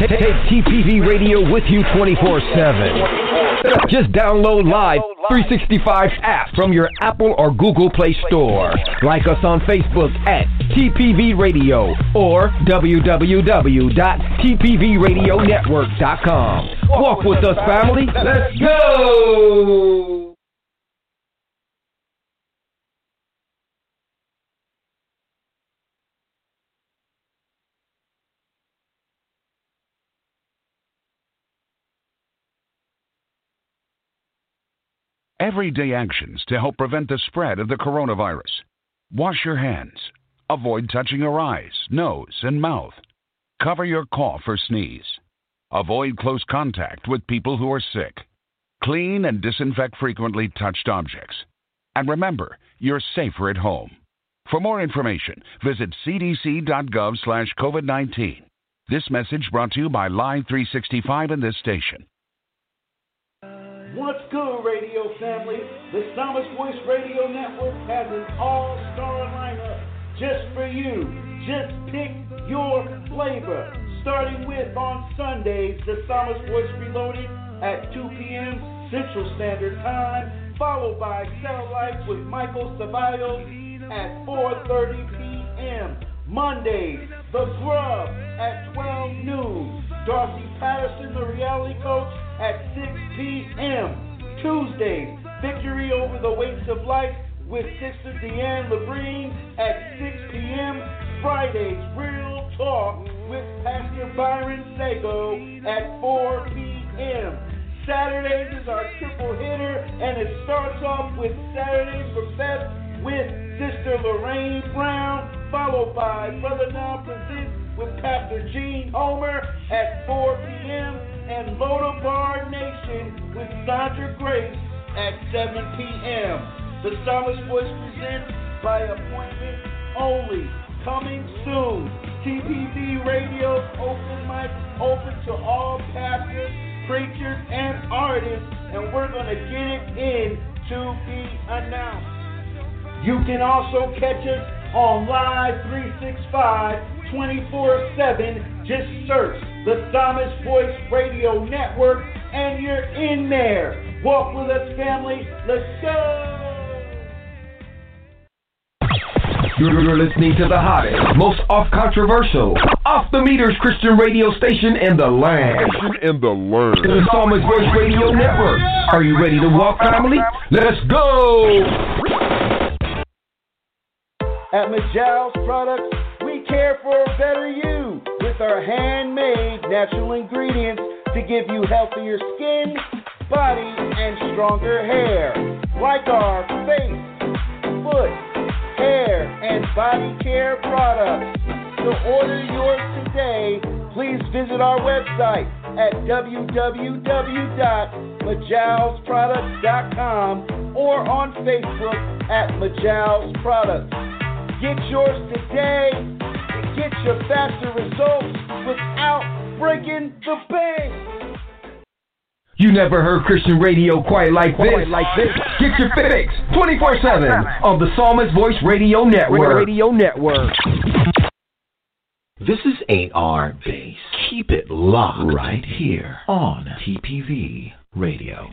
Take TPV Radio with you 24 7. Just download Live 365 app from your Apple or Google Play Store. Like us on Facebook at TPV Radio or www.tpvradionetwork.com. Walk with us, family. Let's go! Everyday actions to help prevent the spread of the coronavirus. Wash your hands. Avoid touching your eyes, nose, and mouth. Cover your cough or sneeze. Avoid close contact with people who are sick. Clean and disinfect frequently touched objects. And remember, you're safer at home. For more information, visit cdc.gov/covid19. This message brought to you by Live 365 and this station. Good, radio family? The Psalmist Voice Radio Network has an all star lineup just for you. Just pick your flavor. Starting with on Sundays, the Psalmist Voice Reloaded at 2 p.m. Central Standard Time, followed by Satellite with Michael Ceballos at 4.30 p.m. Mondays, The Grub at 12 noon. Darcy Patterson, the reality coach, at 6 p.m. Tuesdays, Victory Over the Weights of Life with Sister Deanne Labrine at 6 p.m. Fridays, Real Talk with Pastor Byron Sago at 4 p.m. Saturdays is our triple hitter, and it starts off with Saturdays for Best with Sister Lorraine Brown, followed by Brother Don Presents with Pastor Jean Homer at 4 p.m and Lodabar Nation with Sandra Grace at 7 p.m. The Psalmist Voice presents by appointment only. Coming soon. TPV Radio open mic open to all pastors, preachers, and artists, and we're going to get it in to be announced. You can also catch us on Live 365 24 7. Just search the Psalmist Voice Radio Network, and you're in there. Walk with us, family. Let's go. You're listening to the hottest, most off controversial, off the meters Christian radio station in the land. In the land. The Psalmist Voice Radio Network. Are you ready to walk, family? Let's go. At Majal's Products, we care for a better you with our handmade natural ingredients to give you healthier skin, body, and stronger hair. Like our face, foot, hair, and body care products. To order yours today, please visit our website at www.majalsproducts.com or on Facebook at Majal's Products. Get yours today get your faster results without breaking the bank. You never heard Christian radio quite like this. Like this. Get your fix 24/7 on the Psalmist Voice Radio Network. Radio Network. This is 8R Base. Keep it locked right here on TPV Radio.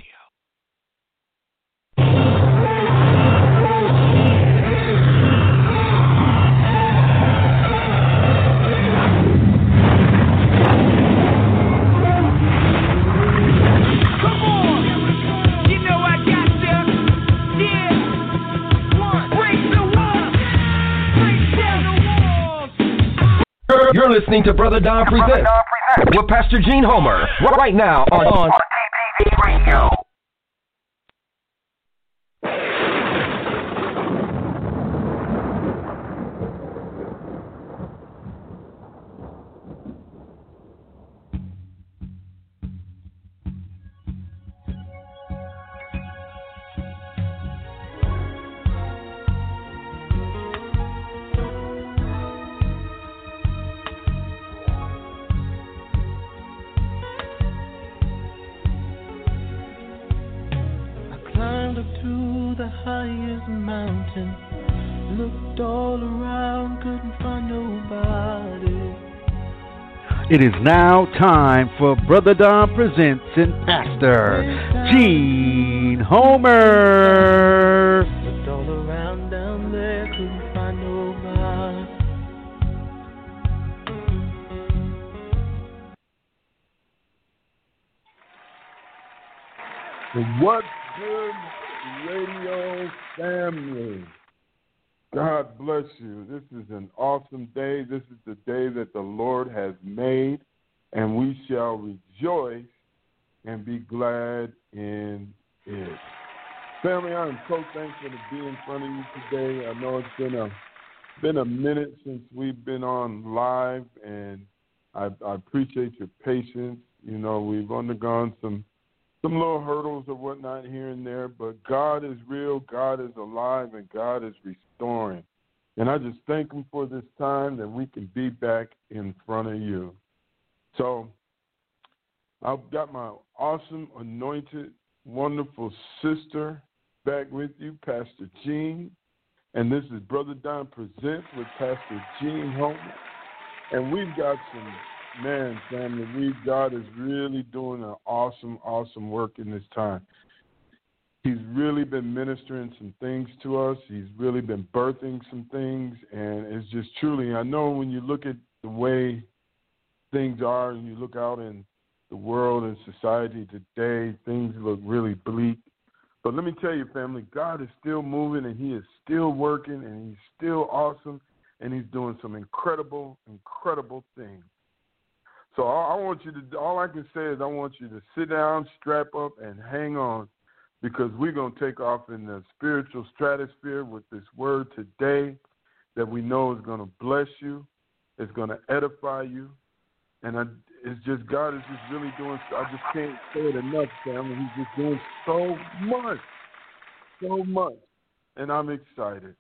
You're listening to Brother Don Presents with Pastor Jean Homer right now on, on TPV Radio. The highest mountain. Looked all around, couldn't find nobody. It is now time for Brother Don Presents and Pastor Jean Homer. Looked all around down there, couldn't find nobody. What's good, radio family? God bless you. This is an awesome day. This is the day that the Lord has made, and we shall rejoice and be glad in it. Family, I am so thankful to be in front of you today. I know it's been a been a minute since we've been on live, and I, I appreciate your patience. You know, we've undergone some some little hurdles or whatnot here and there, but God is real, God is alive, and God is restoring. And I just thank Him for this time that we can be back in front of you. So I've got my awesome, anointed, wonderful sister back with you, Pastor Jean. And this is Brother Don Presents with Pastor Jean Homer. And we've got some man, family, we God is really doing an awesome, awesome work in this time. He's really been ministering some things to us. He's really been birthing some things, and it's just truly. I know when you look at the way things are, and you look out in the world and society today, things look really bleak. But let me tell you, family, God is still moving, and He is still working, and He's still awesome, and He's doing some incredible, incredible things. So all I want you to. All I can say is I want you to sit down, strap up, and hang on, because we're gonna take off in the spiritual stratosphere with this word today, that we know is gonna bless you, it's gonna edify you, and I, it's just God is just really doing. I just can't say it enough, family. He's just doing so much, so much, and I'm excited.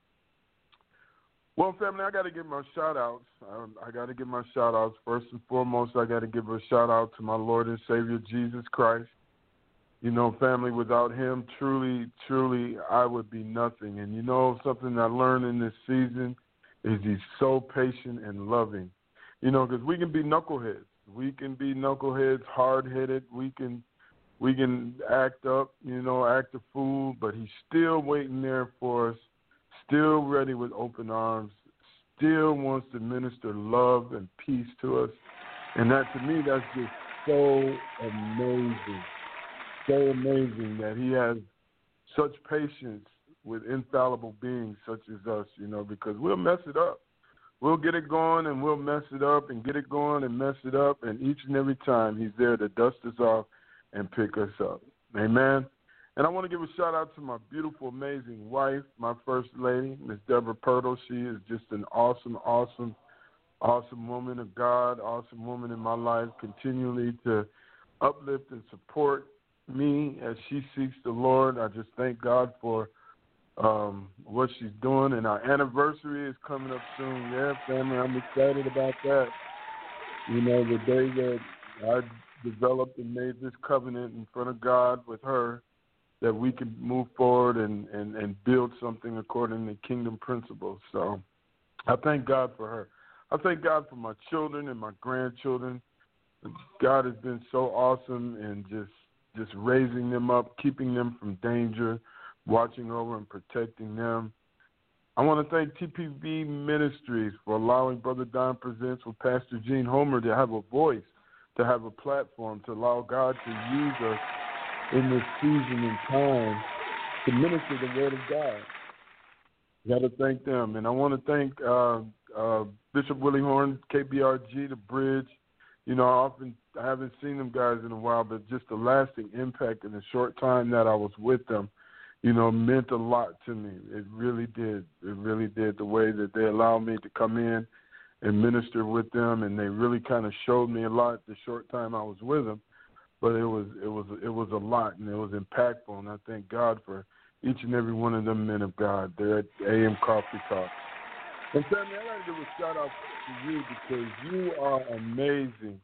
Well, family, I got to give my shout outs. Um, I got to give my shout outs. First and foremost, I got to give a shout out to my Lord and Savior, Jesus Christ. You know, family, without him, truly, truly, I would be nothing. And you know, something I learned in this season is he's so patient and loving. You know, because we can be knuckleheads. We can be knuckleheads, hard headed. We can we can act up, you know, act a fool, but he's still waiting there for us still ready with open arms, still wants to minister love and peace to us. And that to me, that's just so amazing. So amazing that he has such patience with infallible beings such as us, you know, because we'll mess it up. We'll get it going and we'll mess it up and get it going and mess it up. And each and every time he's there to dust us off and pick us up. Amen. And I want to give a shout out to my beautiful, amazing wife, my first lady, Miss Deborah Pirtle. She is just an awesome, awesome, awesome woman of God, awesome woman in my life, continually to uplift and support me as she seeks the Lord. I just thank God for um, what she's doing. And our anniversary is coming up soon. Yeah, family, I'm excited about that. You know, the day that I developed and made this covenant in front of God with her that we can move forward and, and, and build something according to kingdom principles. So I thank God for her. I thank God for my children and my grandchildren. God has been so awesome in just just raising them up, keeping them from danger, watching over and protecting them. I want to thank TPV Ministries for allowing Brother Don Presents with Pastor Jean Homer to have a voice, to have a platform, to allow God to use us in this season and time to minister the word of God. Got to thank them, and I want to thank uh, uh, Bishop Willie Horn, KBRG, the Bridge. You know, I often I haven't seen them guys in a while, but just the lasting impact in the short time that I was with them, you know, meant a lot to me. It really did. It really did. The way that they allowed me to come in and minister with them, and they really kind of showed me a lot the short time I was with them but it was it was it was a lot and it was impactful and I thank God for each and every one of them men of God. They're at AM Coffee Talk. And Sammy, I gotta give a shout out to you because you are amazing.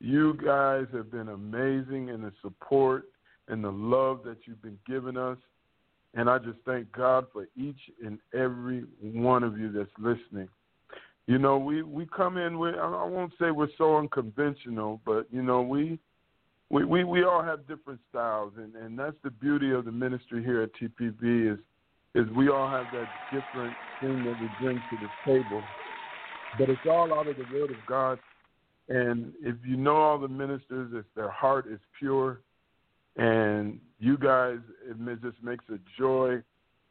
You guys have been amazing in the support and the love that you've been giving us. And I just thank God for each and every one of you that's listening. You know, we we come in with I won't say we're so unconventional, but you know, we we we, we all have different styles and, and that's the beauty of the ministry here at TPV is is we all have that different thing that we bring to the table. But it's all out of the word of God. And if you know all the ministers, if their heart is pure, and you guys, it just makes a joy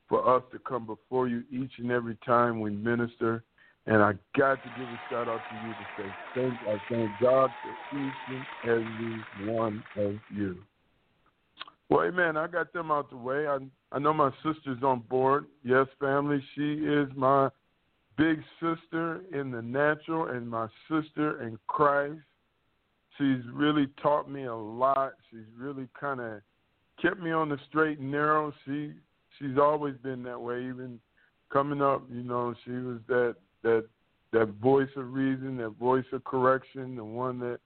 for us to come before you each and every time we minister. And I got to give a shout out to you to say thank I thank God for each and every one of you. Well, amen. I got them out the way. I I know my sister's on board. Yes, family. She is my big sister in the natural and my sister in Christ. She's really taught me a lot. She's really kind of kept me on the straight and narrow. She she's always been that way. Even coming up, you know, she was that that that voice of reason, that voice of correction, the one that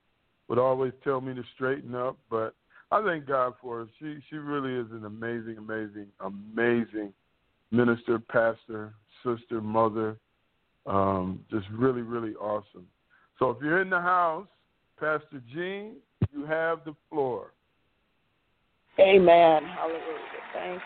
would always tell me to straighten up. But I thank God for her. She she really is an amazing, amazing, amazing minister, pastor, sister, mother. Um, just really, really awesome. So if you're in the house Pastor Jean, you have the floor. Amen. Hallelujah. Thanks.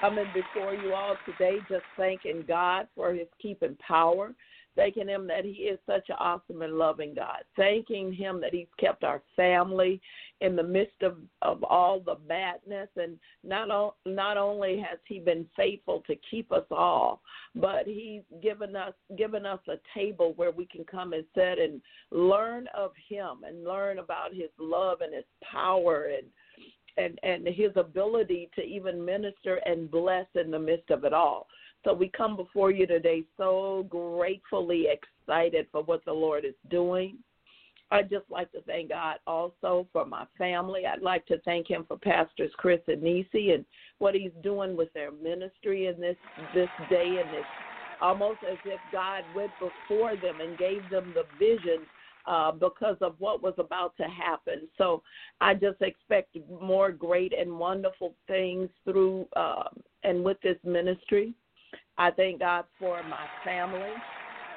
Coming before you all today, just thanking God for his keeping power thanking him that he is such an awesome and loving God, thanking him that he's kept our family in the midst of, of all the madness. And not, o- not only has he been faithful to keep us all, but he's given us given us a table where we can come and sit and learn of him and learn about his love and his power and and and his ability to even minister and bless in the midst of it all. So we come before you today so gratefully excited for what the Lord is doing. I'd just like to thank God also for my family. I'd like to thank him for Pastors Chris and Nisi and what he's doing with their ministry in this this day and this almost as if God went before them and gave them the vision uh, because of what was about to happen. So I just expect more great and wonderful things through uh, and with this ministry. I thank God for my family.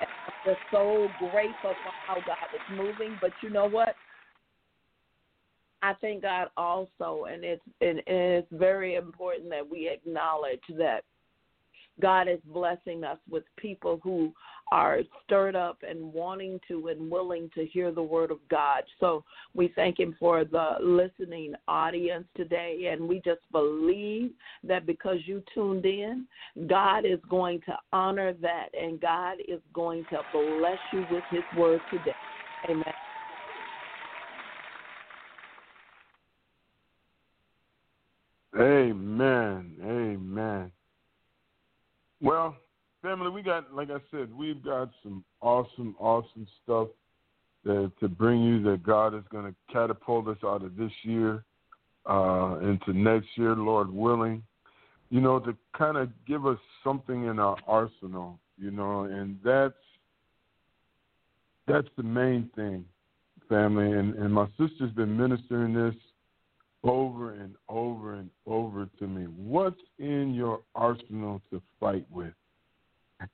I'm just so grateful for how God is moving. But you know what? I thank God also, and it's and it's very important that we acknowledge that God is blessing us with people who are stirred up and wanting to and willing to hear the word of God. So we thank Him for the listening audience today. And we just believe that because you tuned in, God is going to honor that and God is going to bless you with His word today. Amen. Amen. Amen. Well, family, we got, like I said, we've got some awesome, awesome stuff that, to bring you that God is going to catapult us out of this year uh, into next year, Lord willing. You know, to kind of give us something in our arsenal, you know, and that's that's the main thing, family. And, and my sister's been ministering this over and over and over to me. What's in your arsenal to fight with?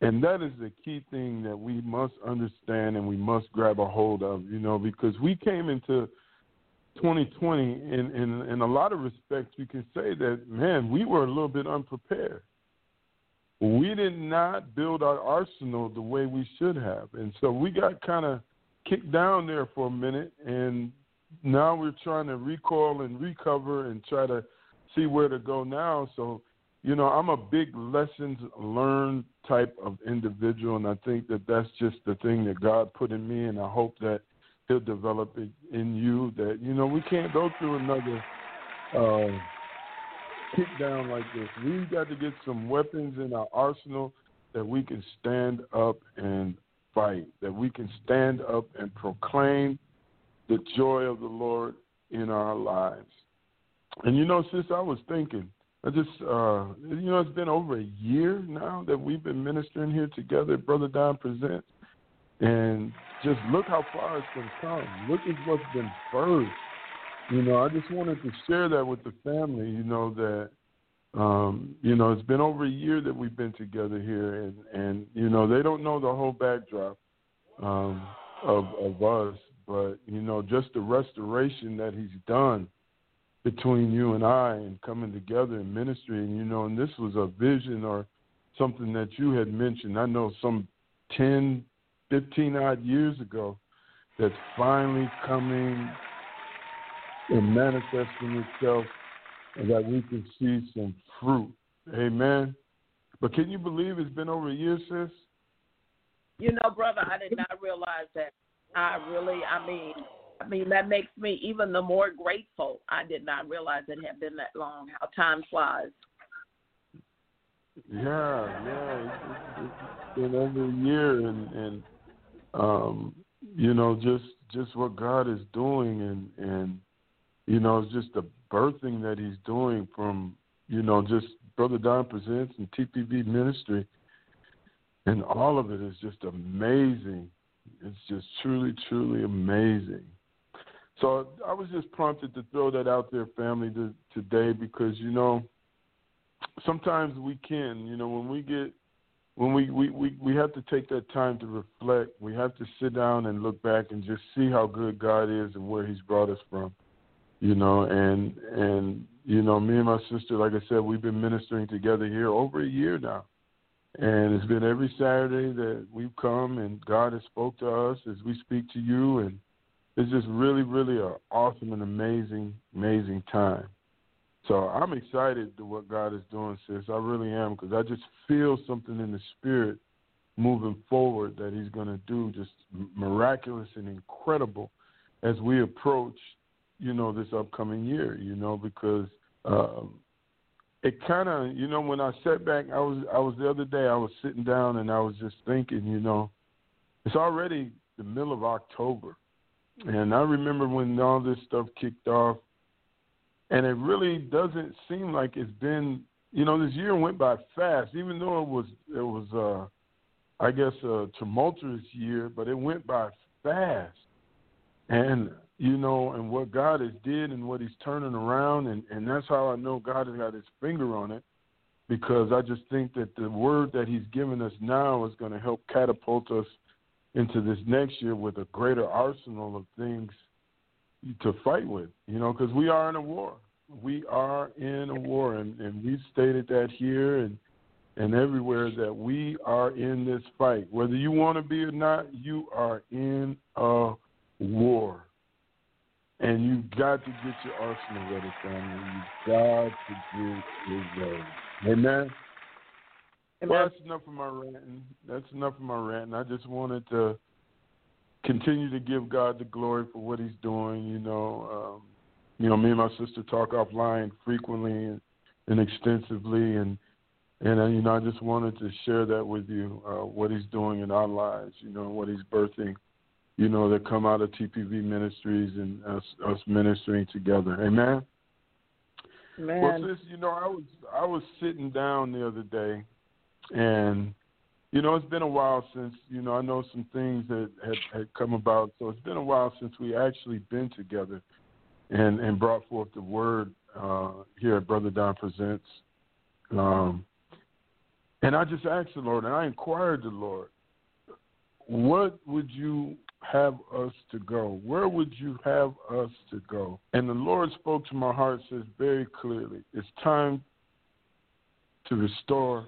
And that is the key thing that we must understand and we must grab a hold of, you know, because we came into 2020 in, in, in a lot of respects, you can say that, man, we were a little bit unprepared. We did not build our arsenal the way we should have. And so we got kind of kicked down there for a minute and now we're trying to recoil and recover and try to see where to go now. So, you know, I'm a big lessons learned type of individual, and I think that that's just the thing that God put in me, and I hope that He'll develop it in you. That you know, we can't go through another uh, kick down like this. We've got to get some weapons in our arsenal that we can stand up and fight. That we can stand up and proclaim the joy of the Lord in our lives. And you know, sis, I was thinking, I just, uh, you know, it's been over a year now that we've been ministering here together Brother Don Presents. And just look how far it's been come. Look at what's been birthed. You know, I just wanted to share that with the family, you know, that Um, you know, it's been over a year that we've been together here, and and you know they don't know the whole backdrop um, of of us, but you know just the restoration that he's done between you and I and coming together in ministry, and you know, and this was a vision or something that you had mentioned. I know some 10, 15 odd years ago that's finally coming and manifesting itself and that we can see some fruit. Amen. But can you believe it's been over a year, sis? You know, brother, I did not realize that. I really, I mean, I mean that makes me even the more grateful. I did not realize it had been that long. How time flies. Yeah, yeah, it's, it's been over a year, and and um, you know, just just what God is doing, and and you know, it's just the birthing that He's doing from you know just Brother Don presents and TPV ministry, and all of it is just amazing. It's just truly, truly amazing. So I was just prompted to throw that out there, family, to, today because you know sometimes we can, you know, when we get when we, we, we, we have to take that time to reflect. We have to sit down and look back and just see how good God is and where He's brought us from. You know, and and you know, me and my sister, like I said, we've been ministering together here over a year now. And it's been every Saturday that we've come and God has spoke to us as we speak to you and it's just really, really an awesome and amazing, amazing time. So I'm excited to what God is doing, sis. I really am because I just feel something in the spirit moving forward that He's going to do just miraculous and incredible as we approach, you know, this upcoming year. You know, because um, it kind of, you know, when I sat back, I was, I was the other day, I was sitting down and I was just thinking, you know, it's already the middle of October, and I remember when all this stuff kicked off and it really doesn't seem like it's been you know this year went by fast. Even though it was it was uh i guess a tumultuous year but it went by fast. And you know and what god has did and what he's turning around and and that's how i know god has got his finger on it because i just think that the word that he's given us now is going to help catapult us into this next year with a greater arsenal of things to fight with, you know, because we are in a war. We are in a war, and, and we've stated that here and and everywhere that we are in this fight. Whether you want to be or not, you are in a war. And you've got to get your arsenal ready, family. You've got to get it ready. Amen. Well, that's enough of my ranting. That's enough of my ranting. I just wanted to continue to give God the glory for what He's doing. You know, um, you know, me and my sister talk offline frequently and, and extensively, and and uh, you know, I just wanted to share that with you, uh, what He's doing in our lives. You know, what He's birthing. You know, that come out of TPV Ministries and us, us ministering together. Amen. Man. Well, sis, you know, I was I was sitting down the other day, and you know, it's been a while since, you know, I know some things that had, had come about. So it's been a while since we actually been together and, and brought forth the word uh, here at Brother Don Presents. Um, and I just asked the Lord, and I inquired the Lord, what would you have us to go? Where would you have us to go? And the Lord spoke to my heart, says very clearly, it's time to restore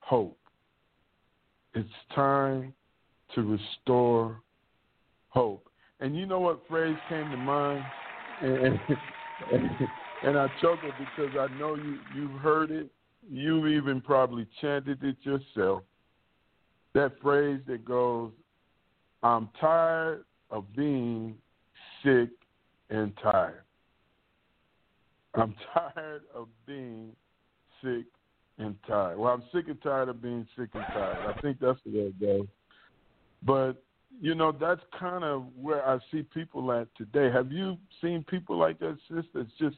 hope it's time to restore hope. And you know what phrase came to mind? And, and, I chuckled because I know you you've heard it. You've even probably chanted it yourself. That phrase that goes, "I'm tired of being sick and tired." I'm tired of being sick and tired. Well, I'm sick and tired of being sick and tired. I think that's the way it goes. But you know, that's kind of where I see people at today. Have you seen people like that, sis? That's just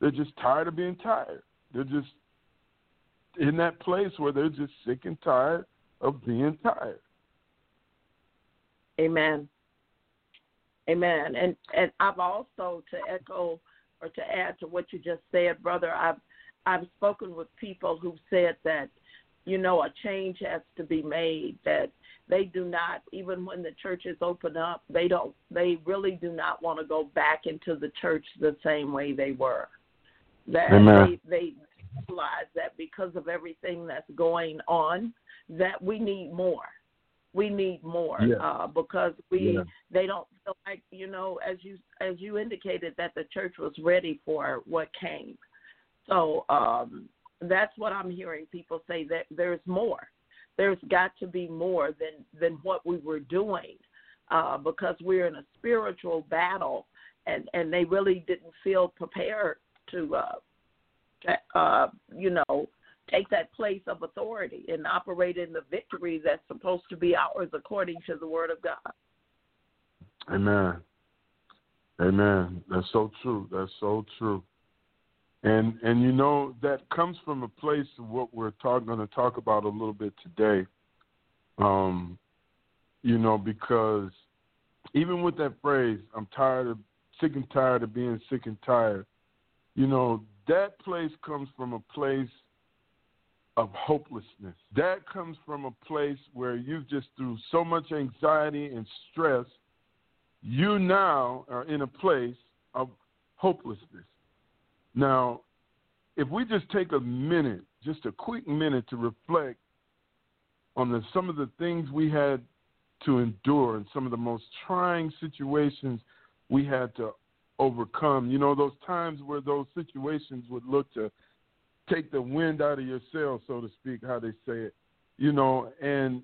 they're just tired of being tired. They're just in that place where they're just sick and tired of being tired. Amen. Amen. And and I've also to echo or to add to what you just said, brother. I've I've spoken with people who said that, you know, a change has to be made. That they do not, even when the churches open up, they don't. They really do not want to go back into the church the same way they were. That Amen. they they realize that because of everything that's going on, that we need more. We need more Yeah. uh, because we Yeah. they don't feel like you know as you as you indicated that the church was ready for what came. So um, that's what I'm hearing people say that there's more. There's got to be more than than what we were doing uh, because we're in a spiritual battle, and and they really didn't feel prepared to, uh, to uh, you know, take that place of authority and operate in the victory that's supposed to be ours according to the Word of God. Amen. Amen. That's so true. That's so true. And and you know that comes from a place of what we're talking going to talk about a little bit today. Um, you know, because even with that phrase, I'm tired of sick and tired of being sick and tired. You know, that place comes from a place of hopelessness. That comes from a place where you've just through so much anxiety and stress you now are in a place of hopelessness. Now, if we just take a minute, just a quick minute to reflect on the, some of the things we had to endure and some of the most trying situations we had to overcome, you know, those times where those situations would look to take the wind out of your sails, so to speak, how they say it, you know, and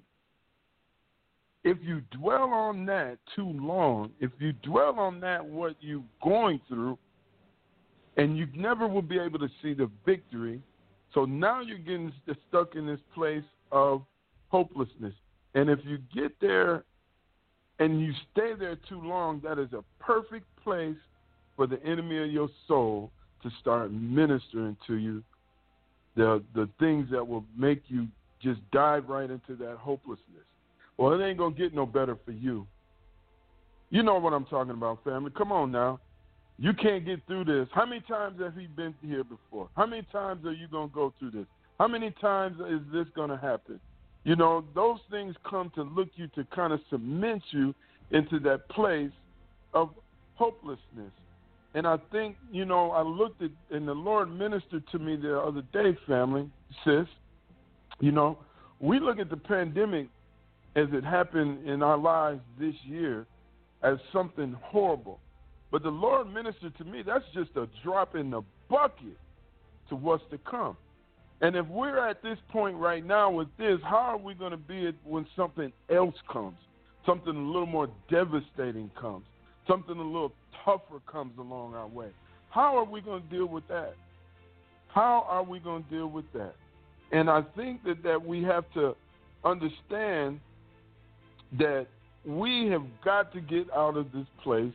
if you dwell on that too long, if you dwell on that what you're going through, and you never will be able to see the victory, so now you're getting stuck in this place of hopelessness. And if you get there and you stay there too long, that is a perfect place for the enemy of your soul to start ministering to you the the things that will make you just dive right into that hopelessness. Well, it ain't gonna get no better for you. You know what I'm talking about, family. Come on now. You can't get through this. How many times have he been here before? How many times are you gonna go through this? How many times is this gonna happen? You know, those things come to look you to kind of cement you into that place of hopelessness. And I think, you know, I looked at and the Lord ministered to me the other day, family, sis. You know, we look at the pandemic as it happened in our lives this year as something horrible. But the Lord ministered to me, that's just a drop in the bucket to what's to come. And if we're at this point right now with this, how are we going to be when something else comes? Something a little more devastating comes. Something a little tougher comes along our way. How are we going to deal with that? How are we going to deal with that? And I think that, that we have to understand that we have got to get out of this place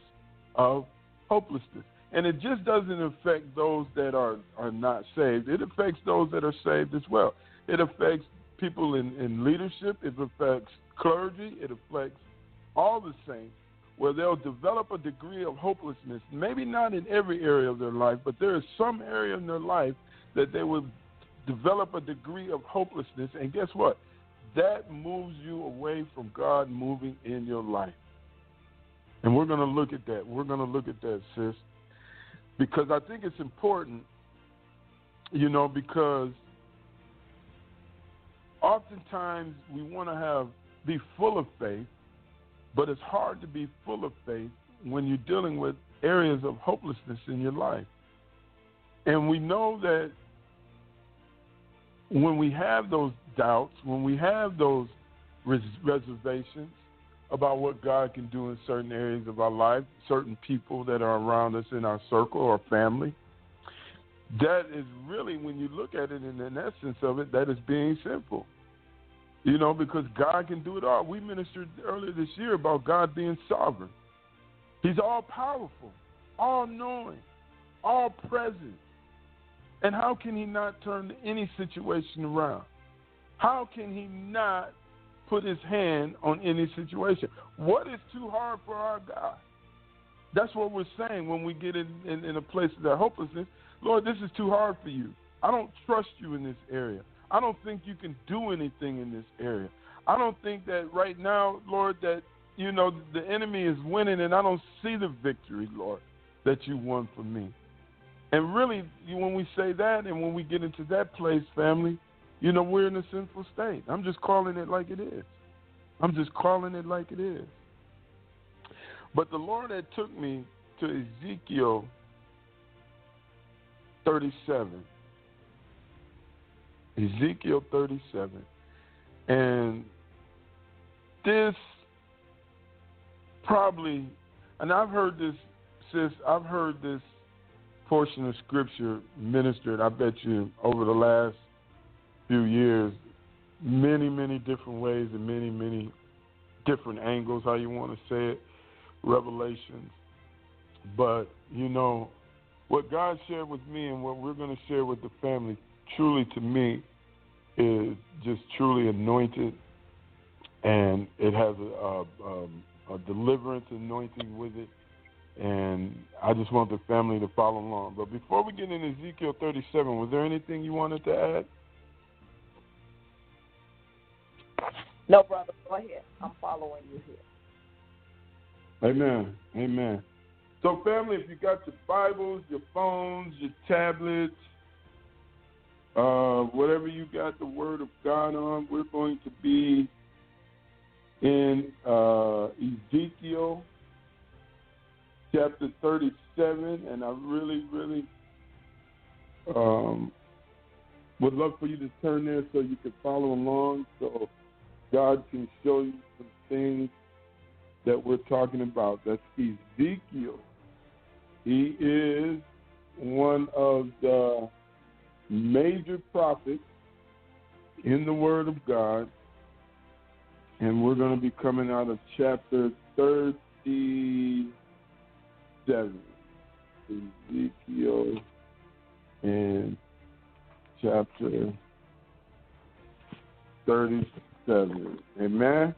of hopelessness. And it just doesn't affect those that are, are not saved. It affects those that are saved as well. It affects people in, in leadership. It affects clergy. It affects all the saints, where they'll develop a degree of hopelessness. Maybe not in every area of their life, but there is some area in their life that they will develop a degree of hopelessness. And guess what? That moves you away from God moving in your life. And we're going to look at that. We're going to look at that, sis. Because I think it's important, you know, because oftentimes we want to have be full of faith, but it's hard to be full of faith when you're dealing with areas of hopelessness in your life. And we know that when we have those doubts, when we have those res- reservations about what God can do in certain areas of our life, certain people that are around us in our circle or family, that is really, when you look at it in an essence of it, that is being sinful. You know, because God can do it all. We ministered earlier this year about God being sovereign. He's all powerful, all knowing, all present. And how can he not turn any situation around? How can he not put his hand on any situation? What is too hard for our God? That's what we're saying when we get in, in, in a place of that hopelessness. Lord, this is too hard for you. I don't trust you in this area. I don't think you can do anything in this area. I don't think that right now, Lord, that you know the enemy is winning, and I don't see the victory, Lord, that you won for me. And really, when we say that, and when we get into that place, family, you know we're in a sinful state. I'm just calling it like it is. I'm just calling it like it is. But the Lord had took me to Ezekiel 37. Ezekiel 37. And this probably, and I've heard this, sis, I've heard this portion of scripture ministered, I bet you, over the last few years, many, many different ways and many, many different angles, how you want to say it, revelations. But, you know, what God shared with me and what we're going to share with the family, truly to me, is just truly anointed, and it has a, a, um, a deliverance anointing with it. And I just want the family to follow along. But before we get into Ezekiel 37, was there anything you wanted to add? No, brother, go ahead. I'm following you here. Amen. Amen. So, family, if you got your Bibles, your phones, your tablets, uh, whatever you got the Word of God on, we're going to be in uh, Ezekiel chapter 37, and I really, really um, would love for you to turn there so you can follow along, so God can show you some things that we're talking about. That's Ezekiel. He is one of the major prophet in the Word of God, and we're going to be coming out of chapter 37. Ezekiel and chapter 37. Amen.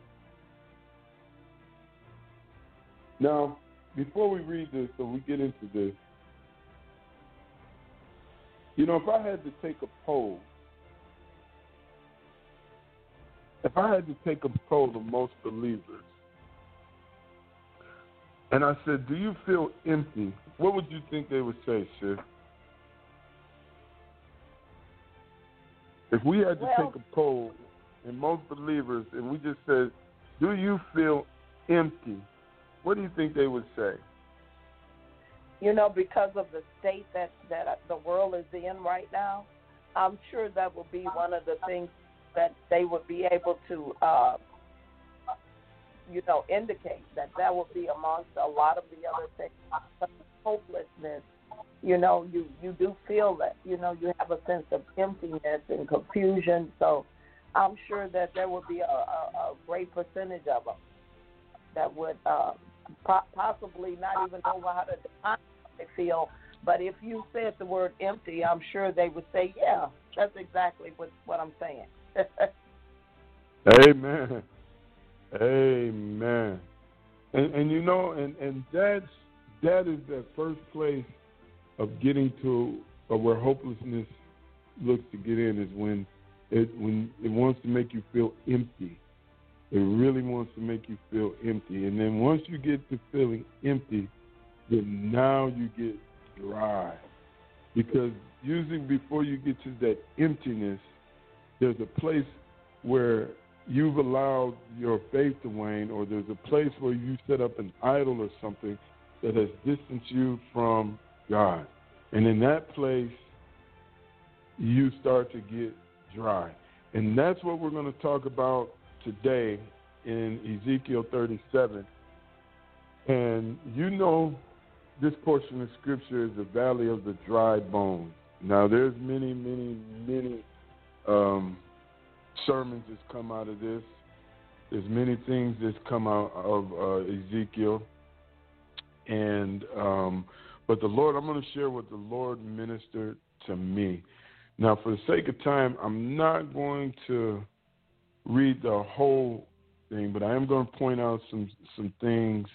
Now, before we read this, so we get into this, you know, if I had to take a poll, if I had to take a poll of most believers, and I said, Do you feel empty? What would you think they would say, sis? If we had to Well- take a poll and most believers, and we just said, Do you feel empty? What do you think they would say? You know, because of the state that that the world is in right now, I'm sure that will be one of the things that they would be able to, uh, you know, indicate that that will be amongst a lot of the other things. Hopelessness, you know, you you do feel that, you know, you have a sense of emptiness and confusion. So, I'm sure that there will be a, a, a great percentage of them that would uh, possibly not even know how to define feel. But if you said the word empty, I'm sure they would say, "Yeah, that's exactly what what I'm saying." Amen. Amen. And and you know, and and that's that is that first place of getting to or where hopelessness looks to get in is when it when it wants to make you feel empty. It really wants to make you feel empty. And then once you get to feeling empty, then now you get dry. Because usually before you get to that emptiness, there's a place where you've allowed your faith to wane, or there's a place where you set up an idol or something that has distanced you from God. And in that place, you start to get dry. And that's what we're going to talk about today in Ezekiel 37. And you know, this portion of scripture is the valley of the dry bones. Now, there's many, many, many um, sermons that's come out of this. There's many things that's come out of uh, Ezekiel, and um, but the Lord, I'm going to share what the Lord ministered to me. Now, for the sake of time, I'm not going to read the whole thing, but I am going to point out some some things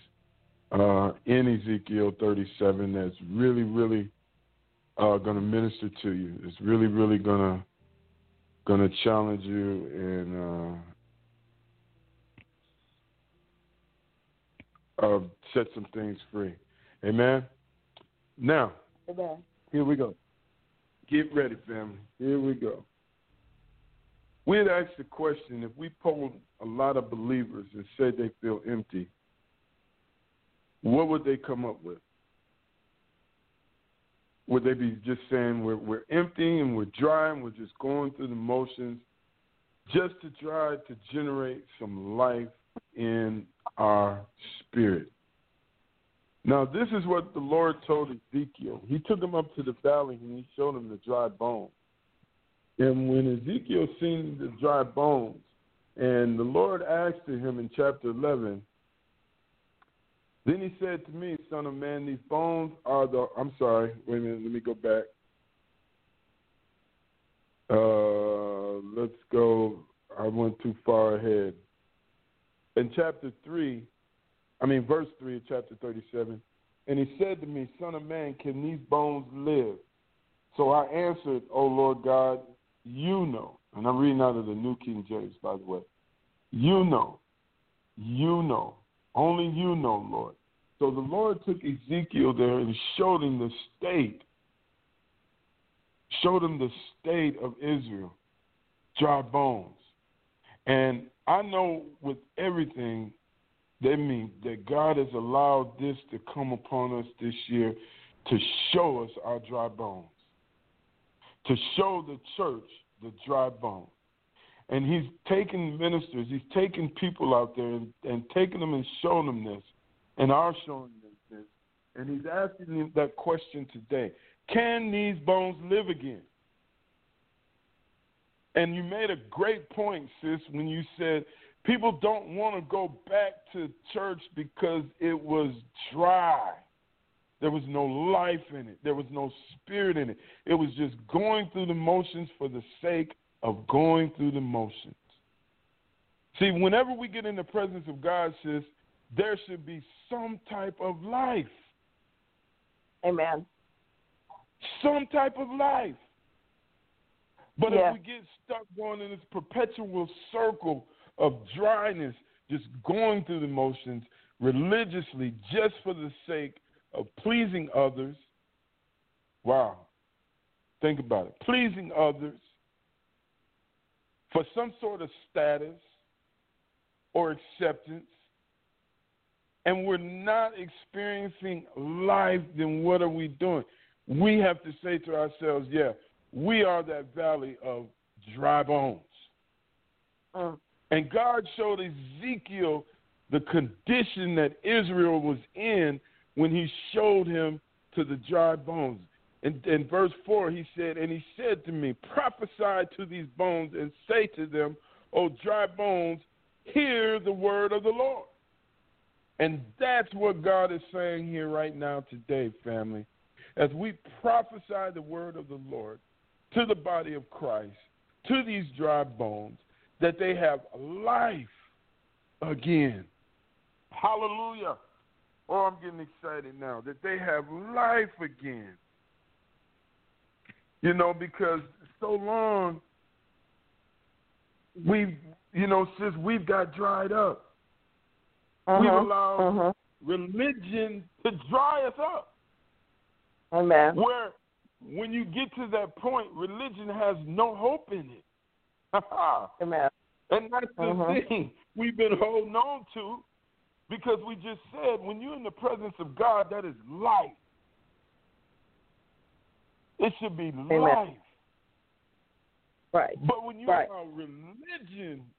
uh, in Ezekiel 37 that's really, really uh, going to minister to you. It's really, really going to going to challenge you and uh, uh, set some things free. Amen. Now, Amen. here we go. Get ready, family. Here we go. We had asked the question if we polled a lot of believers and said they feel empty, what would they come up with? Would they be just saying we're, we're empty and we're dry and we're just going through the motions just to try to generate some life in our spirit? Now, this is what the Lord told Ezekiel. He took him up to the valley and he showed him the dry bones. And when Ezekiel seen the dry bones, and the Lord asked to him in chapter 11, then he said to me, Son of man, these bones are the. I'm sorry, wait a minute, let me go back. Uh, let's go. I went too far ahead. In chapter 3, I mean, verse 3 of chapter 37, and he said to me, Son of man, can these bones live? So I answered, O Lord God, you know. And I'm reading out of the New King James, by the way. You know. You know. Only you know, Lord. So the Lord took Ezekiel there and showed him the state, showed him the state of Israel, dry bones. And I know with everything, that means that God has allowed this to come upon us this year to show us our dry bones, to show the church the dry bones. And he's taken ministers, he's taken people out there and, and taken them and shown them this, and are showing them this. And he's asking them that question today Can these bones live again? And you made a great point, sis, when you said people don't want to go back to church because it was dry. There was no life in it. There was no spirit in it. It was just going through the motions for the sake of going through the motions. See, whenever we get in the presence of God, sis, there should be some type of life. Amen. Some type of life. But Yeah. if we get stuck going in this perpetual circle of dryness, just going through the motions religiously just for the sake of pleasing others, wow. Think about it. Pleasing others for some sort of status or acceptance, and we're not experiencing life, then what are we doing? We have to say to ourselves, yeah, we are that valley of dry bones. Mm. And God showed Ezekiel the condition that Israel was in when he showed him to the dry bones. In, in verse 4, he said, And he said to me, Prophesy to these bones and say to them, O dry bones, hear the word of the Lord. And that's what God is saying here right now today, family. As we prophesy the word of the Lord to the body of Christ, to these dry bones, that they have life again. Hallelujah. Oh, I'm getting excited now that they have life again. You know, because so long we've, you know, since we've got dried up, we've Uh-huh, allowed uh-huh. religion to dry us up. Amen. Where when you get to that point, religion has no hope in it. Amen. And that's the Mhm. thing we've been holding on to because we just said when you're in the presence of God, that is life. It should be life. Right. But when you Right. allow religion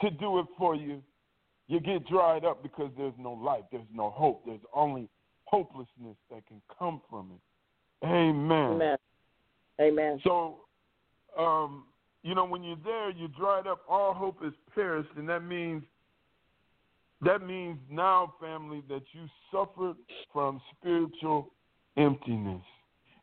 to do it for you, you get dried up because there's no life, there's no hope, there's only hopelessness that can come from it. Amen. Amen. Amen. So, um, you know, when you're there, you're dried up. All hope is perished, and that means that means now, family, that you suffered from spiritual emptiness,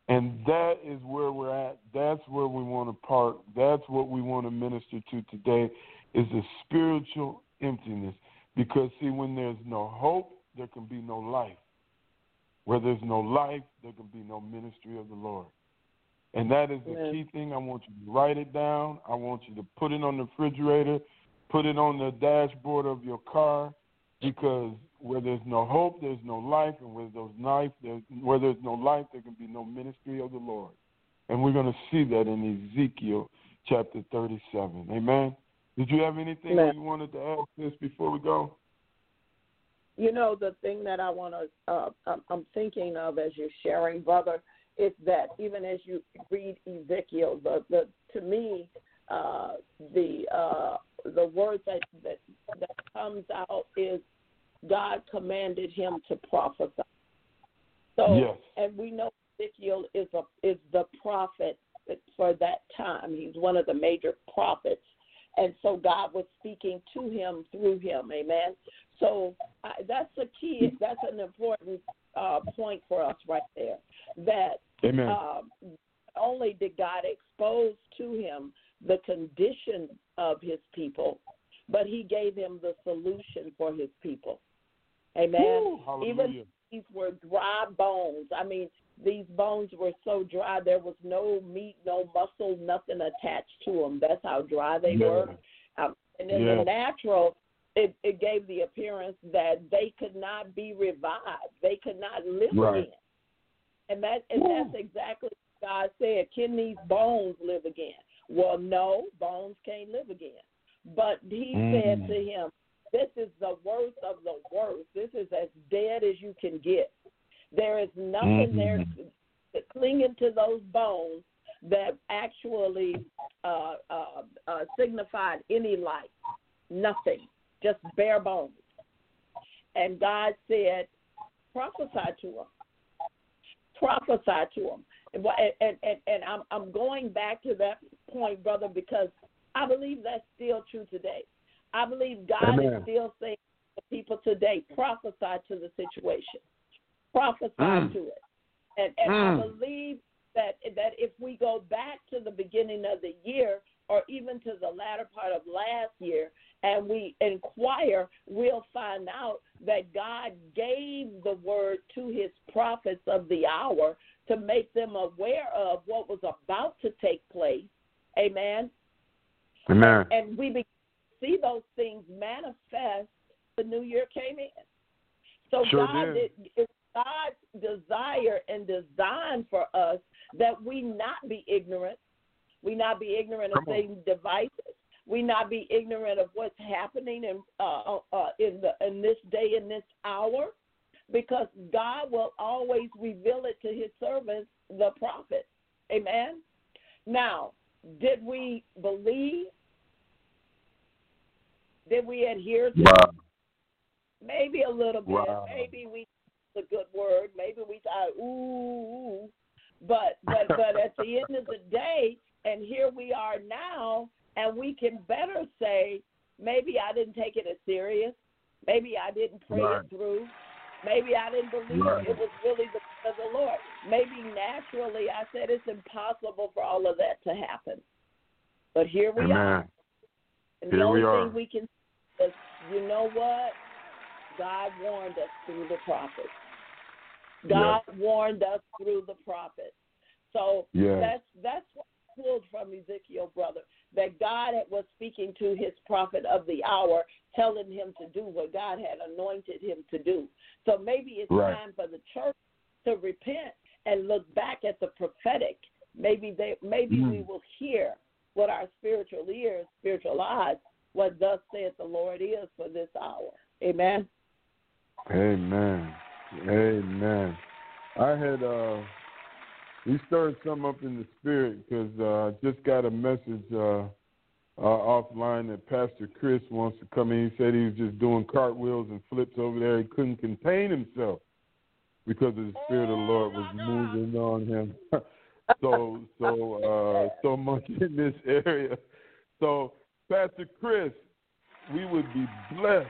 and that is where we're at. That's where we want to park. That's what we want to minister to today. Is a spiritual emptiness, because see, when there's no hope, there can be no life. Where there's no life, there can be no ministry of the Lord. And that is the key thing. I want you to write it down. I want you to put it on the refrigerator, put it on the dashboard of your car, because where there's no hope, there's no life, and where there's life, there's, where there's no life, there can be no ministry of the Lord. And we're going to see that in Ezekiel chapter 37. Amen. Did you have anything you wanted to add this before we go? You know, the thing that I want to, uh, I'm, I'm thinking of as you're sharing, brother, is that even as you read Ezekiel, the, the to me, uh, the uh, the word that, that that comes out is God commanded him to prophesy. So, Yes. and we know Ezekiel is a is the prophet for that time. He's one of the major prophets, and so God was speaking to him through him. Amen. So I, that's a key. That's an important uh, point for us right there. That Amen. not only did God expose to him the condition of his people, but he gave him the solution for his people. Amen. Hallelujah. Even these were dry bones. I mean, these bones were so dry there was no meat, no muscle, nothing attached to them. That's how dry they Yeah. were. Um, and in Yeah. the natural, it, it gave the appearance that they could not be revived. They could not live Right. again. And that and that's exactly what God said. Can these bones live again? Well, no, bones can't live again. But he said Mm. to him, This is the worst of the worst. This is as dead as you can get. There is nothing Mhm. there clinging to those bones that actually uh, uh, uh, signified any life. Nothing, just bare bones. And God said, prophesy to them. Prophesy to them. And, and, and, and I'm, I'm going back to that point, brother, because I believe that's still true today. I believe God Amen. is still saying to people today, prophesy to the situation, prophesy Mm. to it. And, and I Mm. believe that that if we go back to the beginning of the year or even to the latter part of last year and we inquire, we'll find out that God gave the word to his prophets of the hour to make them aware of what was about to take place. Amen. Amen. And we see those things manifest. The new year came in. So Sure God did. It's God's desire and design for us that we not be ignorant. We not be ignorant of Come on. Satan's devices. We not be ignorant of what's happening in uh, uh, in the in this day in this hour, because God will always reveal it to His servants, the prophets. Amen. Now, did we believe? Did we adhere to? Wow. Maybe a little bit. Wow. Maybe we a good word. Maybe we thought ooh, ooh. but but but at the end of the day, and here we are now, and we can better say maybe I didn't take it as serious. Maybe I didn't pray Right. it through. Maybe I didn't believe Right. it was really the of the Lord. Maybe naturally I said it's impossible for all of that to happen. But here we are. And Here the only we are. thing we can say is, you know what? God warned us through the prophets. God warned us through the prophets. So that's that's what I pulled from Ezekiel, brother. That God was speaking to his prophet of the hour, telling him to do what God had anointed him to do. So maybe it's Right. time for the church to repent and look back at the prophetic. Maybe they maybe Mm. we will hear what our spiritual ears, spiritual eyes, what thus saith the Lord is for this hour. Amen. Amen. Amen. I had uh we stirred some up in the spirit because uh, I just got a message uh, uh offline that Pastor Chris wants to come in. He said he was just doing cartwheels and flips over there. He couldn't contain himself because the spirit of the Lord was moving on him. so so uh so much in this area. So Pastor Chris, we would be blessed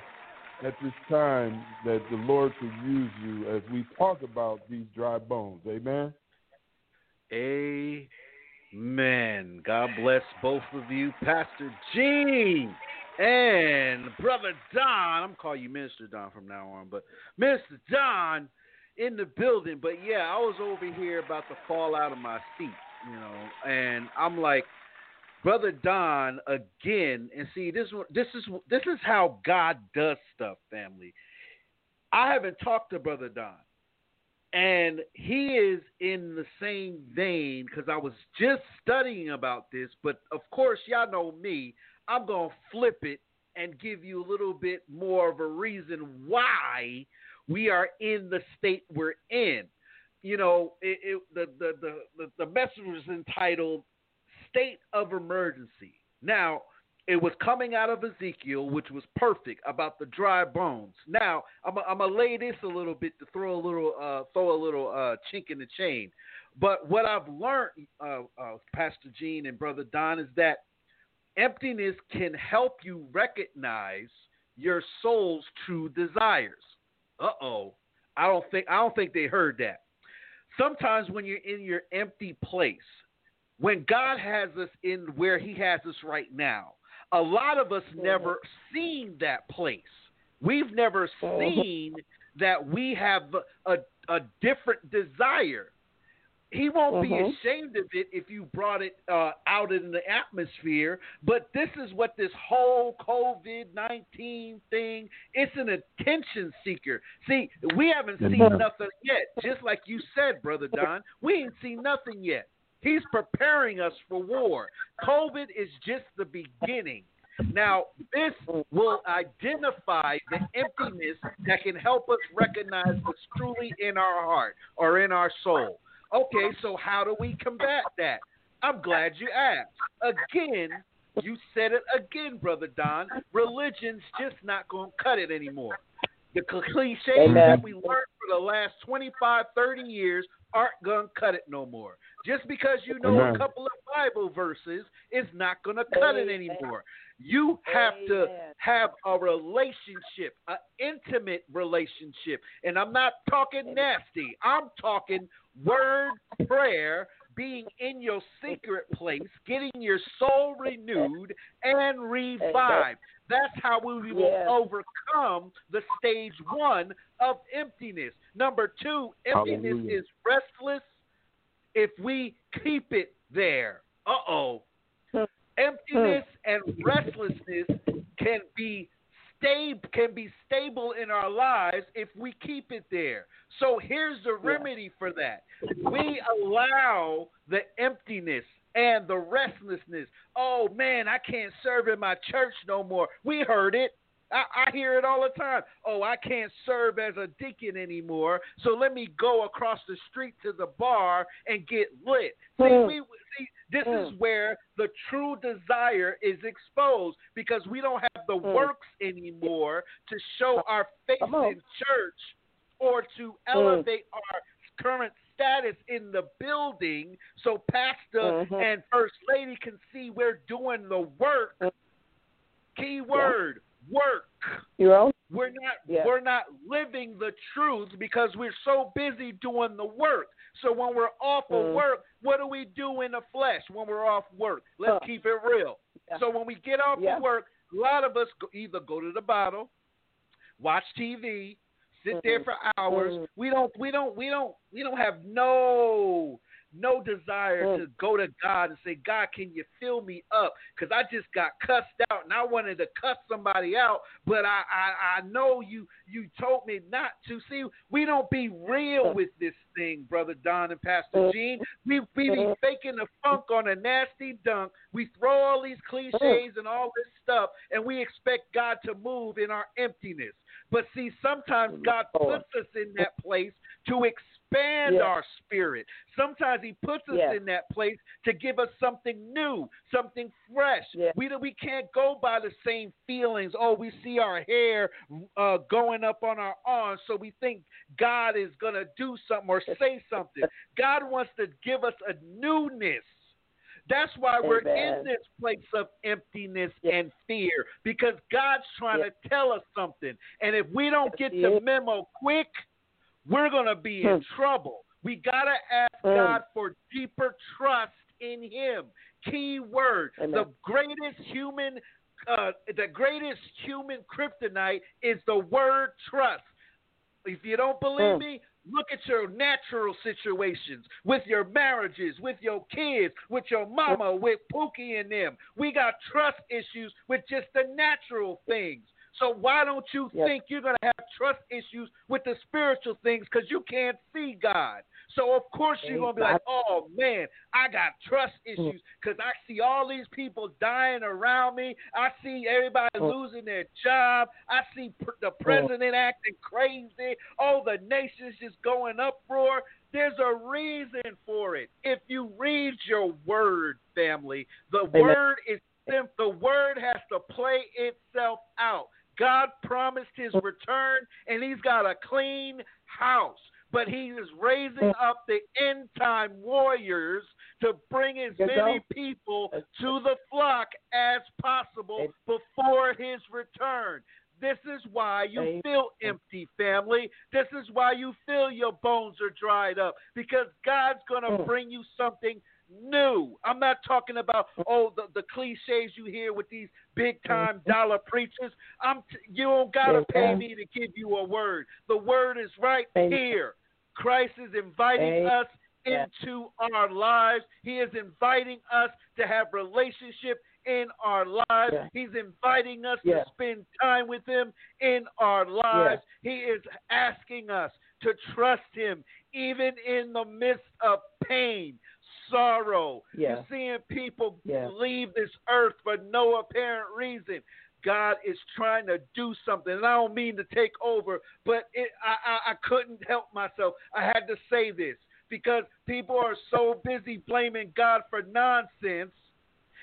at this time that the Lord could use you as we talk about these dry bones. Amen. Amen. God bless both of you, Pastor Jean and Brother Don. I'm calling you Minister Don from now on, but Minister Don, in the building. But yeah, I was over here about to fall out of my seat, you know, and I'm like, brother Don again. And see, this this is this is how God does stuff, family. I haven't talked to brother Don, and he is in the same vein because I was just studying about this. But of course, y'all know me. I'm gonna flip it and give you a little bit more of a reason why we are in the state we're in. You know, it, it, the, the, the, the, message was entitled State of Emergency. Now, it was coming out of Ezekiel, which was perfect about the dry bones. Now, I'm to lay this a little bit to throw a little, uh, throw a little uh, chink in the chain. But what I've learned, uh, uh Pastor Jean and Brother Don, is that emptiness can help you recognize your soul's true desires. Uh oh. I don't think I don't think they heard that. Sometimes when you're in your empty place, when God has us in where He has us right now, a lot of us mm-hmm. never seen that place. We've never mm-hmm. seen that we have a, a different desire. He won't mm-hmm. be ashamed of it if you brought it uh, out in the atmosphere. But this is what this whole COVID nineteen thing. It's an attention seeker. See, we haven't seen nothing yet. Just like you said, brother Don, we ain't seen nothing yet. He's preparing us for war. COVID is just the beginning. Now, this will identify the emptiness that can help us recognize what's truly in our heart or in our soul. Okay, so how do we combat that? I'm glad you asked. Again, you said it again, Brother Don. Religion's just not going to cut it anymore. The cliches Amen. that we learned for the last 25, 30 years aren't going to cut it no more. Just because you know Amen. a couple of Bible verses is not going to cut it anymore. You have Amen. to have a relationship, an intimate relationship. And I'm not talking nasty. I'm talking word prayer, being in your secret place, getting your soul renewed and revived. That's how we will yes. overcome the stage one of emptiness. Number two, emptiness Hallelujah. is restless if we keep it there. Uh oh. Emptiness and restlessness can be stable can be stable in our lives if we keep it there. So here's the remedy for that. We allow the emptiness and the restlessness. Oh man, I can't serve in my church no more. We heard it. I, I hear it all the time. Oh, I can't serve as a deacon anymore, so let me go across the street to the bar and get lit. See, hmm. we, see this mm. is where the true desire is exposed because we don't have the mm. works anymore to show our face in church or to mm. elevate mm. our current status in the building so pastor mm-hmm. and first lady can see we're doing the work. Mm. Key word. Work. You know? We're not yeah. we're not living the truth because we're so busy doing the work. So when we're off mm. of work, what do we do in the flesh when we're off work? Let's huh. keep it real. Yeah. So when we get off yeah. of work, a lot of us go, either go to the bottle, watch TV, sit mm there for hours. mm We don't we don't we don't we don't have no no desire mm. to go to God and say, God, can you fill me up? Because I just got cussed out and I wanted to cuss somebody out, but I, I, I know you you told me not to. See, we don't be real with this thing, Brother Don and Pastor mm. Jean. We, we be mm. faking the funk on a nasty dunk. We throw all these cliches and all this stuff, and we expect God to move in our emptiness. But see, sometimes God puts us in that place to expect expand yes. our spirit. Sometimes He puts us yes. in that place to give us something new, something fresh. Yes. We we can't go by the same feelings. Oh, we see our hair uh, going up on our arms, so we think God is gonna do something or say something. God wants to give us a newness. That's why we're in this place of emptiness and fear because God's trying to tell us something. And if we don't get the memo quick, we're going to be in hmm. trouble. We got to ask hmm. God for deeper trust in Him. Key word: Amen. the greatest human, uh, the greatest human kryptonite is the word trust. If you don't believe Mm. me, look at your natural situations with your marriages, with your kids, with your mama, with Pookie and them. We got trust issues with just the natural things. So why don't you Yes. think you're going to have trust issues with the spiritual things because you can't see God? So of course you're going to be like, oh man, I got trust mm. issues because I see all these people dying around me. I see everybody mm. losing their job. I see pr- the mm. president acting crazy. Oh, the nation's just going uproar. There's a reason for it. If you read your word, family, the Amen. word is the word has to play itself out. God promised his return, and he's got a clean house. But he is raising up the end time warriors to bring as many people to the flock as possible before his return. This is why you feel empty, family. This is why you feel your bones are dried up because God's going to Mm. bring you something new. I'm not talking about oh the, the cliches you hear with these big time dollar preachers. I'm t- you don't gotta pay me to give you a word. The word is right here. Christ is inviting us into our lives. He is inviting us to have relationship in our lives. Yeah. He's inviting us Yeah. to spend time with him in our lives. He is asking us to trust him even in the midst of pain, sorrow. Yeah. You're seeing people Yeah. leave this earth for no apparent reason. God is trying to do something, and I don't mean to take over, but it, I, I, I couldn't help myself. I had to say this because people are so busy blaming God for nonsense,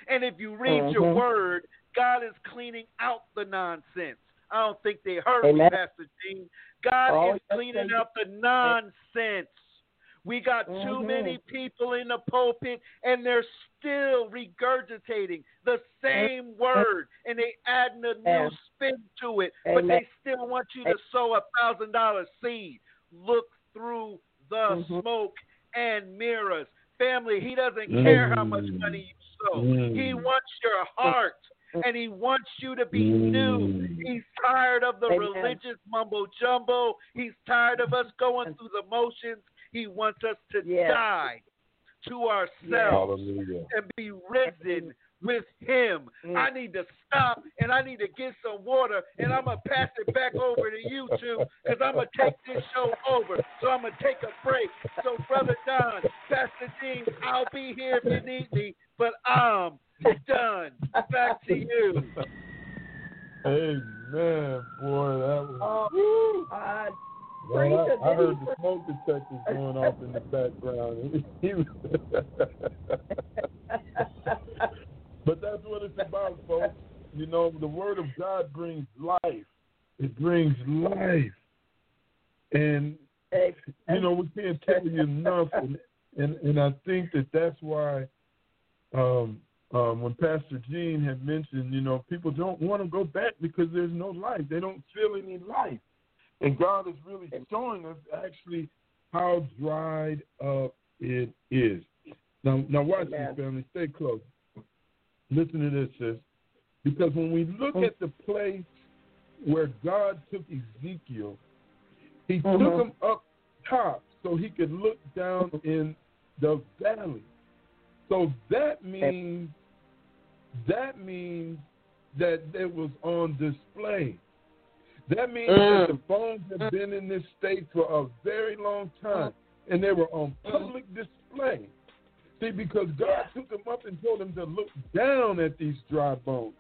and if you read your Mhm. word, God is cleaning out the nonsense. I don't think they heard me, Pastor Dean. God Oh, is cleaning out the nonsense. We got too Mhm. many people in the pulpit and they're still regurgitating the same word and they adding a new Yeah. spin to it, but they still want you to sow a thousand dollar seed. Look through the Mhm. smoke and mirrors. Family, he doesn't Mm. care how much money you sow. Mm. He wants your heart and he wants you to be new. He's tired of the Amen. religious mumbo jumbo. He's tired of us going through the motions. He wants us to Yeah. die to ourselves Hallelujah. and be risen with him. Mm. I need to stop and I need to get some water and I'm gonna pass it back over to you two because I'm gonna take this show over. So I'm gonna take a break. So brother Don, Pastor Dean, I'll be here if you need me, but I'm done. Back to you. Amen, boy. That was. Oh. God. Preacher, I, I heard he- the smoke detectors going off in the background. But that's what it's about, folks. You know, the Word of God brings life. It brings life. And, you know, we can't tell you enough. And, and, and I think that that's why um, um, when Pastor Jean had mentioned, you know, people don't want to go back because there's no life. They don't feel any life. And God is really showing us actually how dried up it is. Now, now watch this, family. Stay close. Listen to this, sis. Because when we look at the place where God took Ezekiel, he took Mhm. him up top so he could look down in the valley. So that means that means that it was on display. That means that the phones have been in this state for a very long time, and they were on public display. See, because God took them up and told them to look down at these dry bones.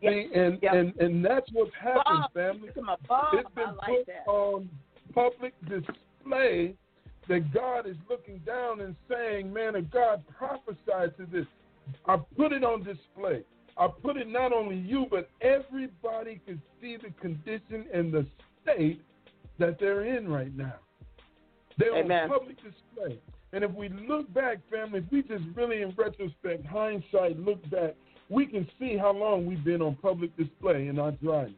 See, and, and and that's what's happened, Bob, family. come on, Bob, It's been like put that. on public display that God is looking down and saying, "Man of God, prophesy to this." I put it on display. I put it not only you, but everybody can see the condition and the state that they're in right now. They're Amen. on public display. And if we look back, family, if we just really in retrospect, hindsight, look back, we can see how long we've been on public display in our dryness.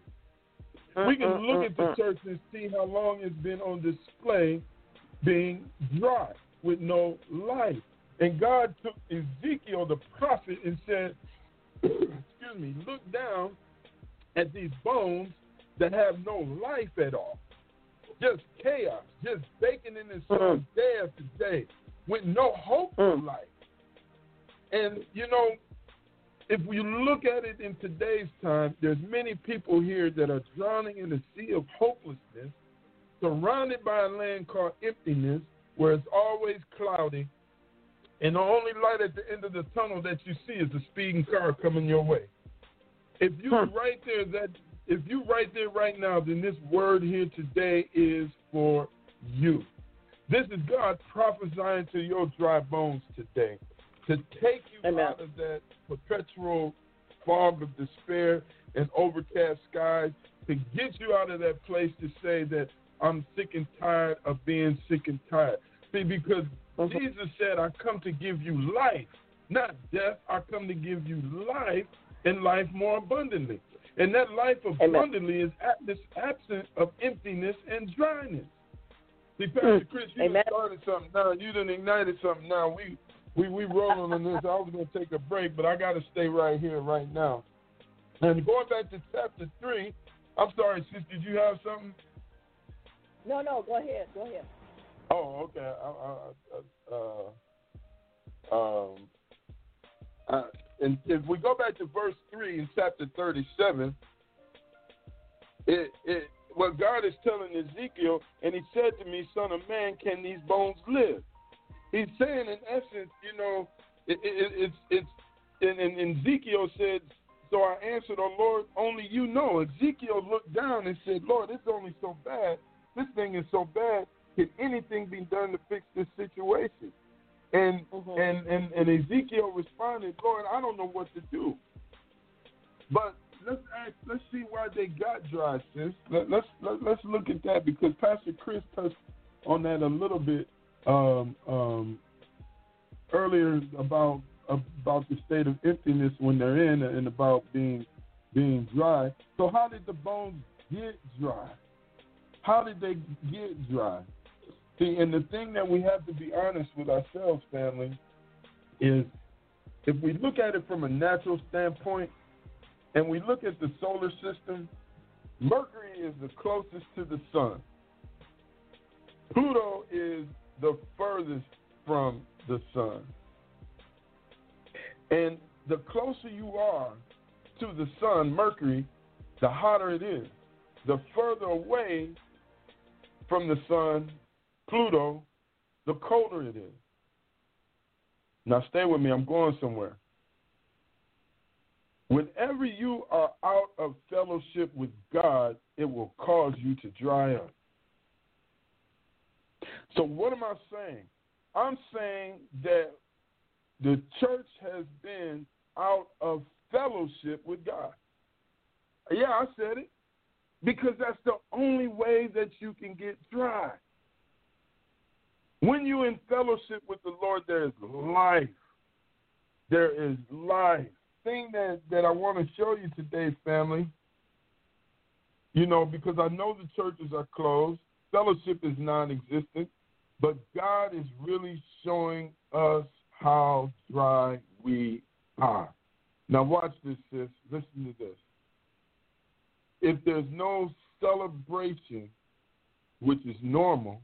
Mm, we can mm, look mm, at the church and see how long it's been on display being dry with no life. And God took Ezekiel the prophet and said, excuse me, look down at these bones that have no life at all. just chaos, just baking in this sun day after day with no hope for mm. life. And you know, if we look at it in today's time, there's many people here that are drowning in a sea of hopelessness, surrounded by a land called emptiness, where it's always cloudy, and the only light at the end of the tunnel that you see is the speeding car coming your way. If you right there that if you right there right now, then this word here today is for you. This is God prophesying to your dry bones today to take you Amen. out of that perpetual fog of despair and overcast skies, to get you out of that place to say that I'm sick and tired of being sick and tired. See, because Mm-hmm. Jesus said, I come to give you life, not death. I come to give you life and life more abundantly. And that life abundantly is at this absence of emptiness and dryness. See, Pastor mm. Chris, you done started something now. You done ignited something now. We we we rolling on this. I was gonna take a break, but I gotta stay right here right now. And going back to chapter three, I'm sorry, sis, did you have something? No, no, go ahead. Go ahead. Oh, okay. I, I, uh, um, uh, and if we go back to verse three in chapter thirty-seven, it it what God is telling Ezekiel, and He said to me, "Son of man, can these bones live?" He's saying, in essence, you know, it, it, it's it's and, and, and Ezekiel said, "So I answered, oh Lord, only you know." Ezekiel looked down and said, "Lord, it's only so bad. This thing is so bad. Can anything be done to fix this situation?" And and, and and Ezekiel responded, "Lord, I don't know what to do." But let's ask, let's see why they got dry, sis. Let, let's let, let's look at that because Pastor Chris touched on that a little bit um, um, earlier about about the state of emptiness when they're in and about being being dry. So how did the bones get dry? How did they get dry? See, and the thing that we have to be honest with ourselves, family, is if we look at it from a natural standpoint and we look at the solar system, Mercury is the closest to the sun. Pluto is the furthest from the sun. And the closer you are to the sun, Mercury, the hotter it is. The further away from the sun, Pluto, the colder it is. Now, stay with me, I'm going somewhere. Whenever you are out of fellowship with God, it will cause you to dry up. So, what am I saying? I'm saying that the church has been out of fellowship with God. Yeah, I said it. Because that's the only way that you can get dry. When you're in fellowship with the Lord, there is life. There is life. Thing that, that I want to show you today, family, you know, because I know the churches are closed, fellowship is non existent, but God is really showing us how dry we are. Now, watch this, sis. Listen to this. If there's no celebration, which is normal,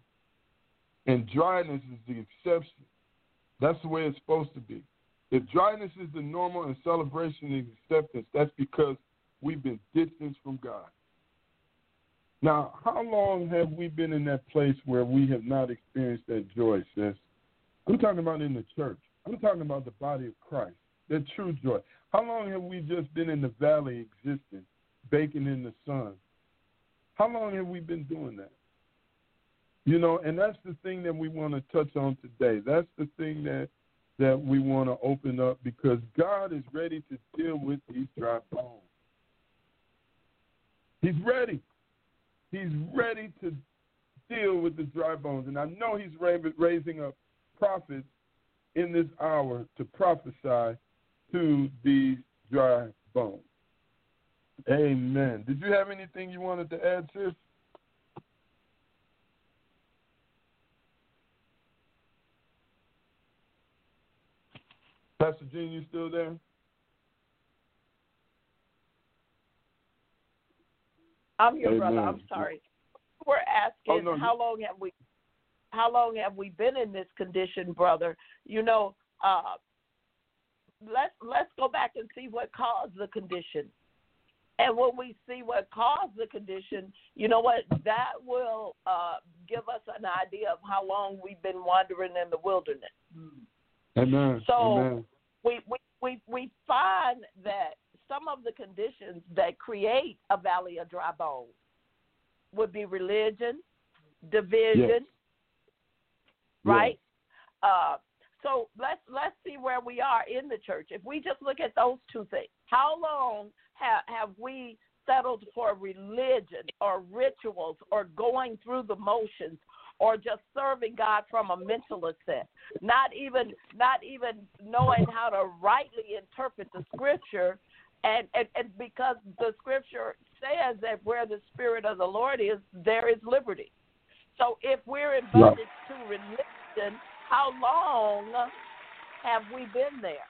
and dryness is the exception, that's the way it's supposed to be. If dryness is the normal and celebration is acceptance, that's because we've been distanced from God. Now, how long have we been in that place where we have not experienced that joy, sis? I'm talking about in the church. I'm talking about the body of Christ, that true joy. How long have we just been in the valley existing, baking in the sun? How long have we been doing that? You know, and that's the thing that we want to touch on today. That's the thing that that we want to open up because God is ready to deal with these dry bones. He's ready. He's ready to deal with the dry bones. And I know he's raising up prophets in this hour to prophesy to these dry bones. Amen. Did you have anything you wanted to add, sis? Pastor Jean, you still there? I'm here, Amen. brother. I'm sorry. We're asking Oh, no, how long have we how long have we been in this condition, brother? You know, uh let's let's go back and see what caused the condition. And when we see what caused the condition, you know what? That will uh, give us an idea of how long we've been wandering in the wilderness. Amen. So Amen. we, we, we, we find that some of the conditions that create a valley of dry bones would be religion, division, Yes. right? Uh, so let's let's see where we are in the church. If we just look at those two things, how long have have we settled for religion or rituals or going through the motions or just serving God from a mental assent, not even not even knowing how to rightly interpret the scripture, and, and and because the scripture says that where the spirit of the Lord is, there is liberty. So if we're in Right. bondage to religion, how long have we been there?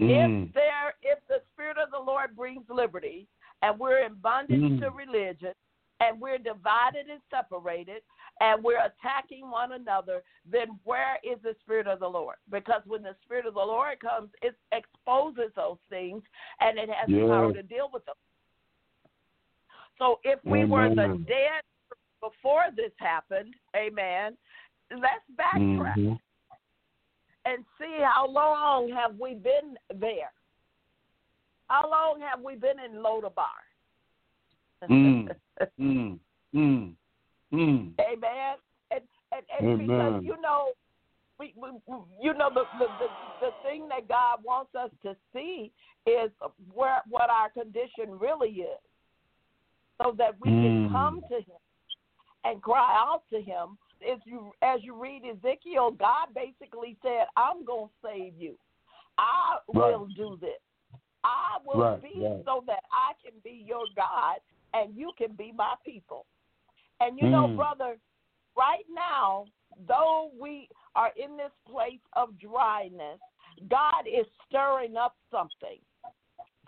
Mm. If there, if the Spirit of the Lord brings liberty, and we're in bondage Mm. to religion, and we're divided and separated, and we're attacking one another, then where is the Spirit of the Lord? Because when the Spirit of the Lord comes, it exposes those things, and it has the power to deal with them. So if we were the dead before this happened, Amen. Let's backtrack Mhm. and see how long have we been there. How long have we been in Lodebar? Mm. Mm. Mm. Mm. Amen. And and, and Amen. because you know, we, we you know the, the the the thing that God wants us to see is where what our condition really is, so that we can Mm. come to Him and cry out to Him. As you as you read Ezekiel, God basically said, "I'm going to save you. I Right. will do this. I will Right, be right. so that I can be your God and you can be my people." And you know, Mm. brother, right now, though we are in this place of dryness, God is stirring up something.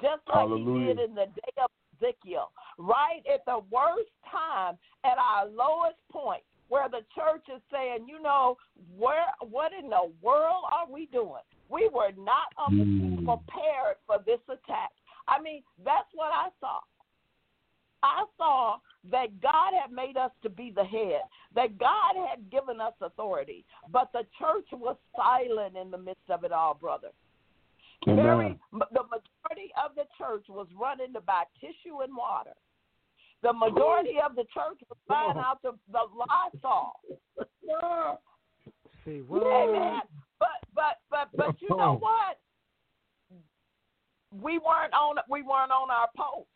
Just like Hallelujah. he did in the day of Ezekiel. Right at the worst time, at our lowest point, where the church is saying, you know, where what in the world are we doing? We were not Mm. prepared for this attack. I mean, that's what I saw. I saw that God had made us to be the head, that God had given us authority, but the church was silent in the midst of it all, brother. Very, the majority of the church was running to buy tissue and water. The majority of the church was buying out the, the Lysol. Say what? Amen. But but but but you know what? We weren't on we weren't on our post.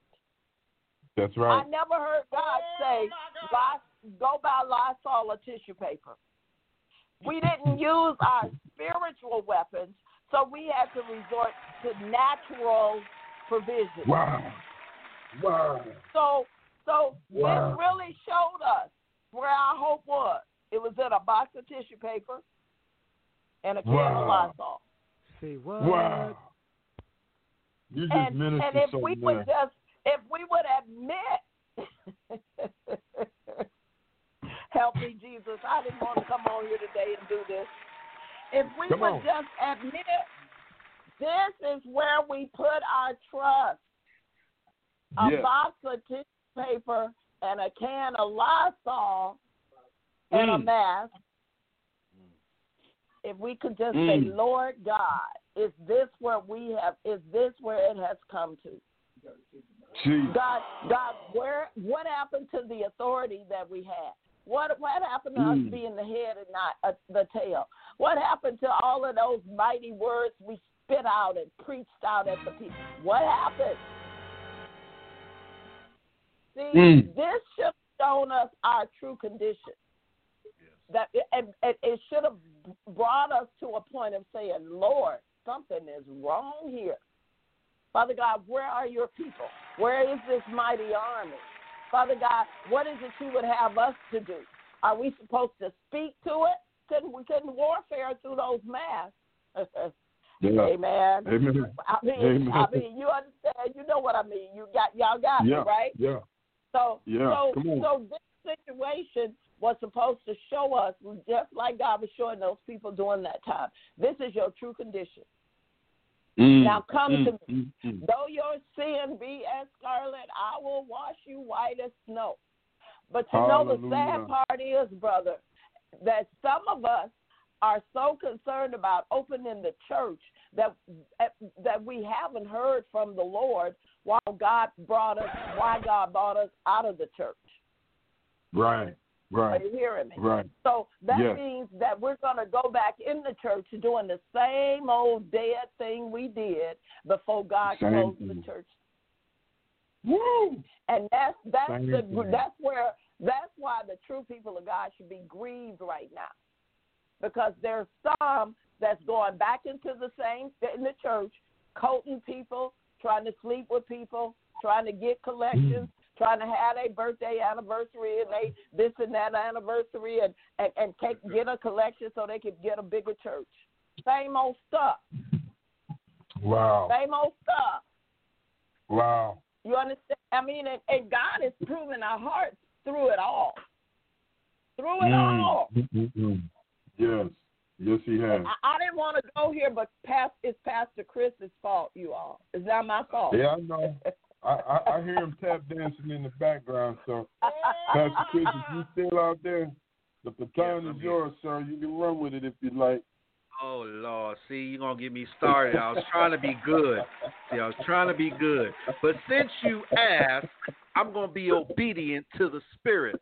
That's right. I never heard God oh, say, "Lys- "Go buy Lysol or tissue paper." We didn't use our spiritual weapons, so we had to resort to natural provision. Wow. Wow. So, so Wow. this really showed us where our hope was. It was in a box of tissue paper and a can of Lysol. Say what? Wow. You just and, ministered and if something we would just if we would admit help me jesus i didn't want to come on here today and do this if we Come would on. just admit this is where we put our trust a box of tissue paper and a can of lysol and a Mm. mask if we could just say Mm. lord god is this where we have is this where it has come to Jeez. God, God, where what happened to the authority that we had? What what happened to Mm. us being the head and not uh, the tail? What happened to all of those mighty words we spit out and preached out at the people? What happened? See, Mm. this should have shown us our true condition. That and, and it should have brought us to a point of saying, Lord, something is wrong here. Father God, where are your people? Where is this mighty army? Father God, what is it you would have us to do? Are we supposed to speak to it? Couldn't we couldn't warfare through those masks? Yeah. Amen. Amen. I mean, Amen. I mean, you understand? You know what I mean? You got y'all got yeah. me right. Yeah. So, Yeah, so, so this situation was supposed to show us, just like God was showing those people during that time. This is your true condition. Mm, Now come mm, to me. mm, mm. Though your sin be as scarlet, I will wash you white as snow. But you know the sad part is, brother, that some of us are so concerned about opening the church that that we haven't heard from the Lord while God brought us why God brought us out of the church. Right, right, Are you hearing me? right. So that Yes. means that we're going to go back in the church doing the same old dead thing we did before God Same closed thing. the church. Woo! And that's that's Same the thing. that's where that's why the true people of God should be grieved right now, because there's some that's going back into the same fit in the church, coating people, trying to sleep with people, trying to get mm. collections, trying to have a birthday anniversary and they this and that anniversary and and and take, get a collection so they can get a bigger church. Same old stuff. Wow, Same old stuff. wow. You understand? I mean, and, and God is proving our hearts through it all. Through it all. Mm, mm, mm. Yes, yes, he has. I, I didn't want to go here, but past, it's Pastor Chris's fault, you all. It's not my fault. Yeah, I know. I, I, I hear him tap dancing in the background. So, Pastor Chris, if you still out there, the baton is yours, sir. You can run with it if you like. Oh Lord, see, you're gonna get me started. I was trying to be good. See, I was trying to be good. But since you asked, I'm gonna be obedient to the spirit.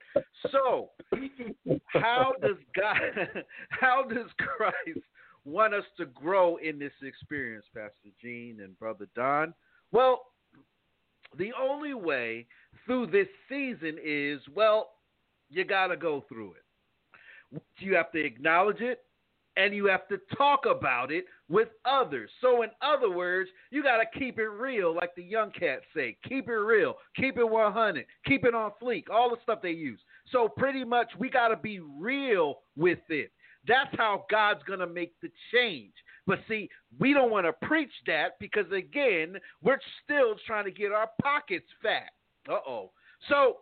So how does God how does Christ want us to grow in this experience, Pastor Jean and Brother Don? Well, the only way through this season is, well, you gotta go through it. You have to acknowledge it and you have to talk about it with others. So, in other words, you got to keep it real, like the young cats say. Keep it real, keep it 100, keep it on fleek, all the stuff they use. So, pretty much, we got to be real with it. That's how God's going to make the change. But see, we don't want to preach that because, again, we're still trying to get our pockets fat. Uh oh. So,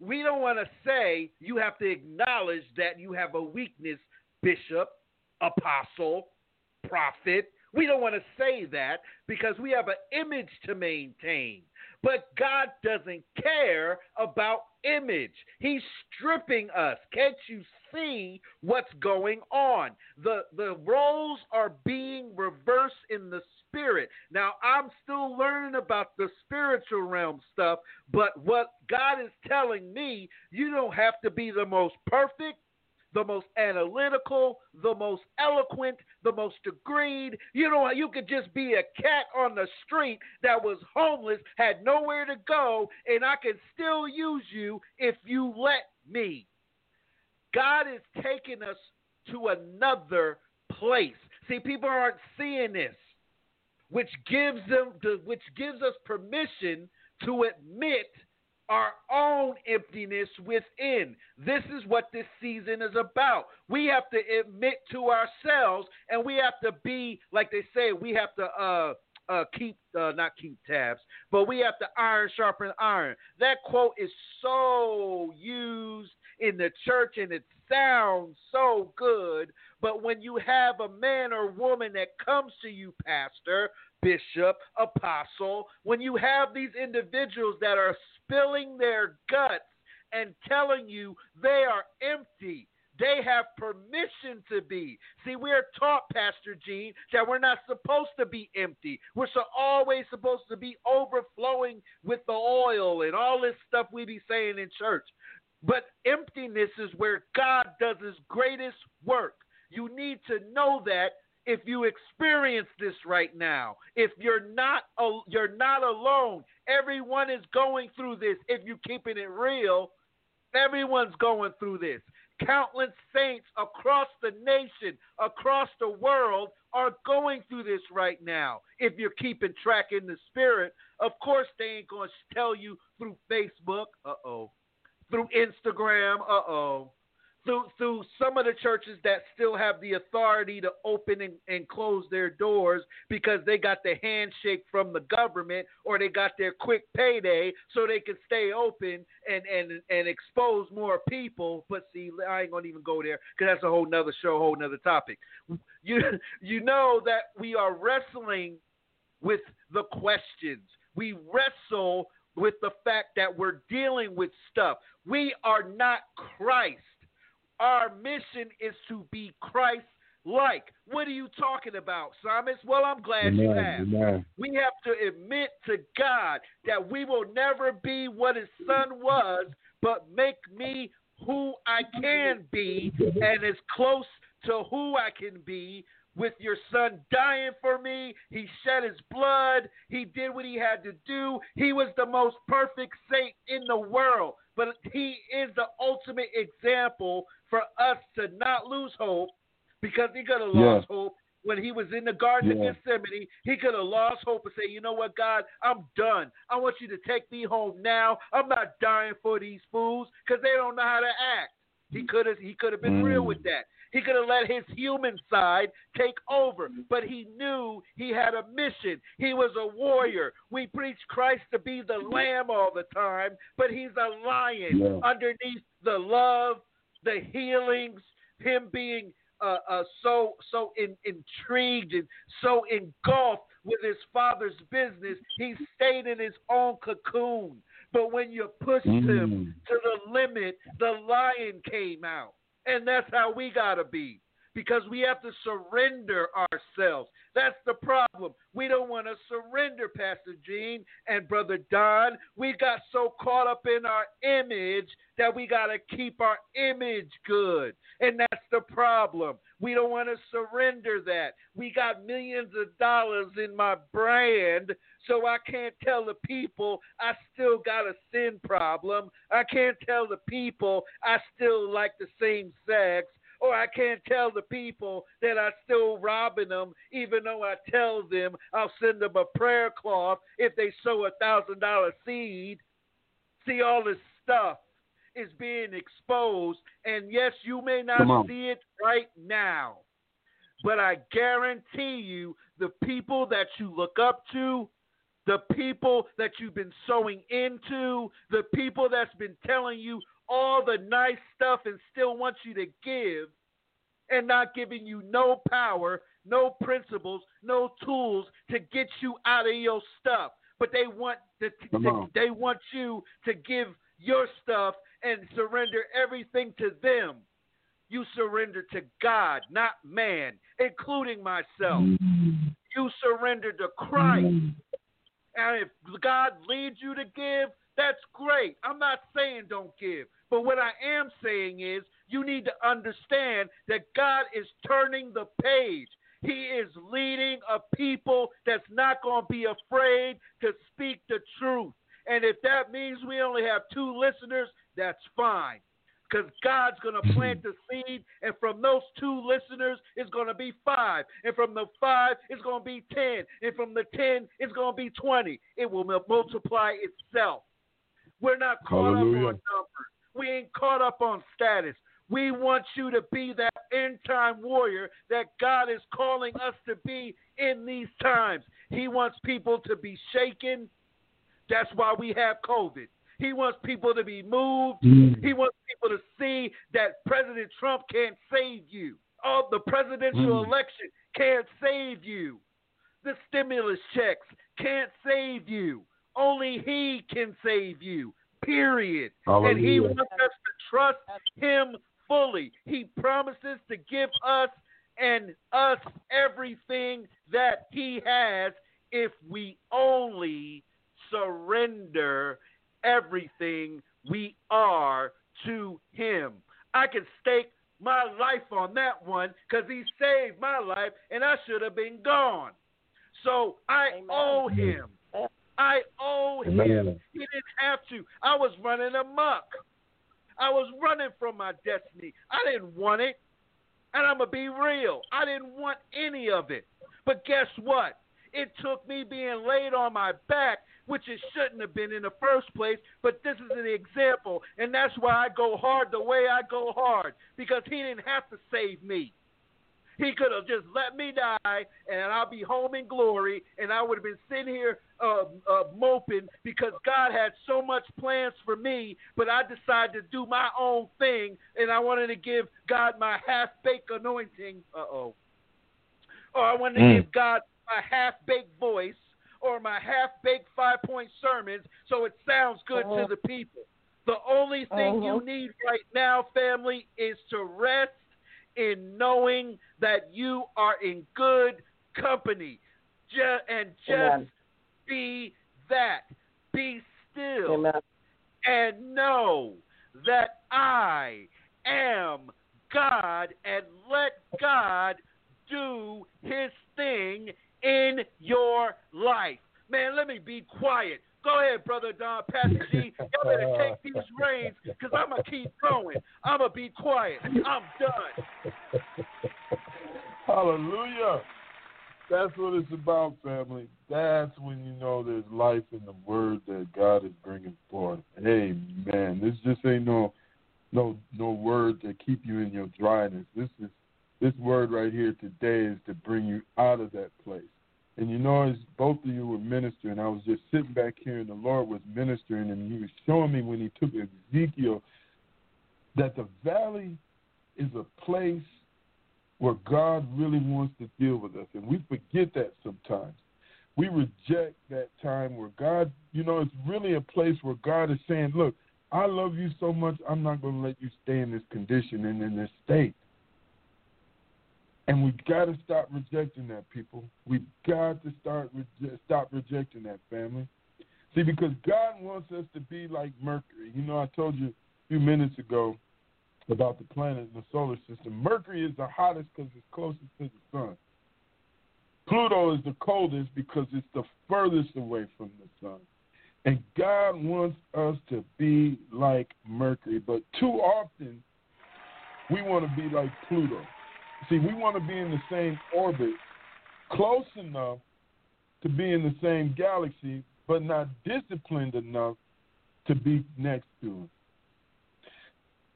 we don't want to say you have to acknowledge that you have a weakness, Bishop, apostle, prophet. We don't want to say that because we have an image to maintain. But God doesn't care about image. He's stripping us. Can't you see what's going on? The the roles are being reversed in the spirit. Now I'm still learning about the spiritual realm stuff, but what God is telling me, you don't have to be the most perfect the most analytical, the most eloquent, the most agreed. You know, you could just be a cat on the street that was homeless, had nowhere to go, and I can still use you if you let me. God is taking us to another place. See, people aren't seeing this, which gives them, the which gives us permission to admit our own emptiness within. This is what this season is about. We have to admit to ourselves, and we have to be like they say. We have to uh, uh, keep uh, not keep tabs, but we have to iron sharpen iron. That quote is so used in the church, and it sounds so good. But when you have a man or woman that comes to you, pastor, bishop, apostle, when you have these individuals that are spilling their guts and telling you they are empty. They have permission to be. See, we are taught, Pastor Jean, that we're not supposed to be empty. We're so always supposed to be overflowing with the oil and all this stuff we be saying in church. But emptiness is where God does his greatest work. You need to know that if you experience this right now if you're not you're not alone everyone is going through this if you're keeping it real everyone's going through this. Countless saints across the nation across the world are going through this right now. If you're keeping track in the spirit of course they ain't going to tell you through facebook. Uh-oh through instagram uh-oh through through some of the churches that still have the authority to open and, and close their doors because they got the handshake from the government or they got their quick payday so they can stay open and and and expose more people. But see, I ain't gonna even go there because that's a whole nother show, whole nother topic. You you know that we are wrestling with the questions. We wrestle with the fact that we're dealing with stuff. We are not Christ. Our mission is to be Christ like. What are you talking about, Simon? Well, I'm glad Amen. you have. Amen. We have to admit to God that we will never be what his son was, but make me who I can be and as close to who I can be with your son dying for me. He shed his blood. He did what he had to do. He was the most perfect saint in the world. But he is the ultimate example for us to not lose hope because he could have lost Yeah. hope when he was in the Garden Yeah. of Gethsemane. He could have lost hope and say, you know what, God, I'm done. I want you to take me home now. I'm not dying for these fools because they don't know how to act. He could have he could have been Mm. real with that. He could have let his human side take over, but he knew he had a mission. He was a warrior. We preach Christ to be the lamb all the time, but he's a lion Yeah. underneath the love, the healings, him being uh, uh, so so in, intrigued and so engulfed with his father's business, he stayed in his own cocoon. But when you pushed him Mm. to the limit, the lion came out. And that's how we got to be because we have to surrender ourselves. That's the problem. We don't want to surrender, Pastor Jean and Brother Don. We got so caught up in our image that we got to keep our image good. And that's the problem. We don't want to surrender that. We got millions of dollars in my brand, so I can't tell the people I still got a sin problem. I can't tell the people I still like the same sex or I can't tell the people that I still robbing them, even though I tell them I'll send them a prayer cloth if they sow a thousand dollar seed. See, all this stuff is being exposed, and yes, you may not see it right now, but I guarantee you, the people that you look up to, the people that you've been sowing into, the people that's been telling you all the nice stuff and still want you to give and not giving you no power, no principles, no tools to get you out of your stuff. But they want to, to- they want you to give your stuff and surrender everything to them. You surrender to God, not man, including myself. Mm-hmm. You surrender to Christ. Mm-hmm. And if God leads you to give, that's great. I'm not saying don't give. But what I am saying is you need to understand that God is turning the page. He is leading a people that's not going to be afraid to speak the truth. And if that means we only have two listeners, that's fine. Because God's going to mm-hmm. plant the seed, and from those two listeners, it's going to be five. And from the five, it's going to be 10. And from the 10, it's going to be 20. It will multiply itself. We're not caught up on numbers. We ain't caught up on status. We want you to be that end time warrior that God is calling us to be in these times. He wants people to be shaken. That's why we have COVID. He wants people to be moved. He wants people to see that President Trump can't save you. Oh, the presidential Mm. election can't save you. The stimulus checks can't save you. Only he can save you. Period. And he wants us to trust him fully. He promises to give us and us everything that he has if we only surrender everything we are to him. I can stake my life on that one because he saved my life and I should have been gone. So I Amen. owe him. I owe him. He didn't have to. I was running amok. I was running from my destiny. I didn't want it. And I'm going to be real. I didn't want any of it. But guess what? It took me being laid on my back which it shouldn't have been in the first place. But this is an example, and that's why I go hard the way I go hard because he didn't have to save me. He could have just let me die, and I'll be home in glory, and I would have been sitting here uh, uh, moping because God had so much plans for me, but I decided to do my own thing, and I wanted to give God my half-baked anointing. Uh oh. Or I wanted to Mm. give God my half-baked voice or my half-baked five-point sermons, so it sounds good Uh-huh. to the people. The only thing you Uh-huh. need right now, family, is to rest in knowing that you are in good company. And just Amen. be that. Be still Amen. and know that I am God and let God do his thing in your life. Man, let me be quiet. Go ahead, Brother Don, Pastor G. Y'all better take these reins because I'm going to keep going. I'm going to be quiet. I'm done. Hallelujah. That's what it's about, family. That's when you know there's life in the word that God is bringing forth. Amen. This just ain't no no no word to keep you in your dryness. This is this word right here today is to bring you out of that place. And you know, as both of you were ministering, I was just sitting back here and the Lord was ministering and he was showing me when he took Ezekiel that the valley is a place where God really wants to deal with us. And we forget that sometimes. We reject that time where God, you know, it's really a place where God is saying, Look, I love you so much, I'm not going to let you stay in this condition and in this state. And we've got to stop rejecting that, people. We've got to start stop rejecting that, family. See, because God wants us to be like Mercury. You know, I told you a few minutes ago about the planet in the solar system. Mercury is the hottest because it's closest to the sun. Pluto is the coldest because it's the furthest away from the sun. And God wants us to be like Mercury, but too often we want to be like Pluto. See, we want to be in the same orbit, close enough to be in the same galaxy, but not disciplined enough to be next to him.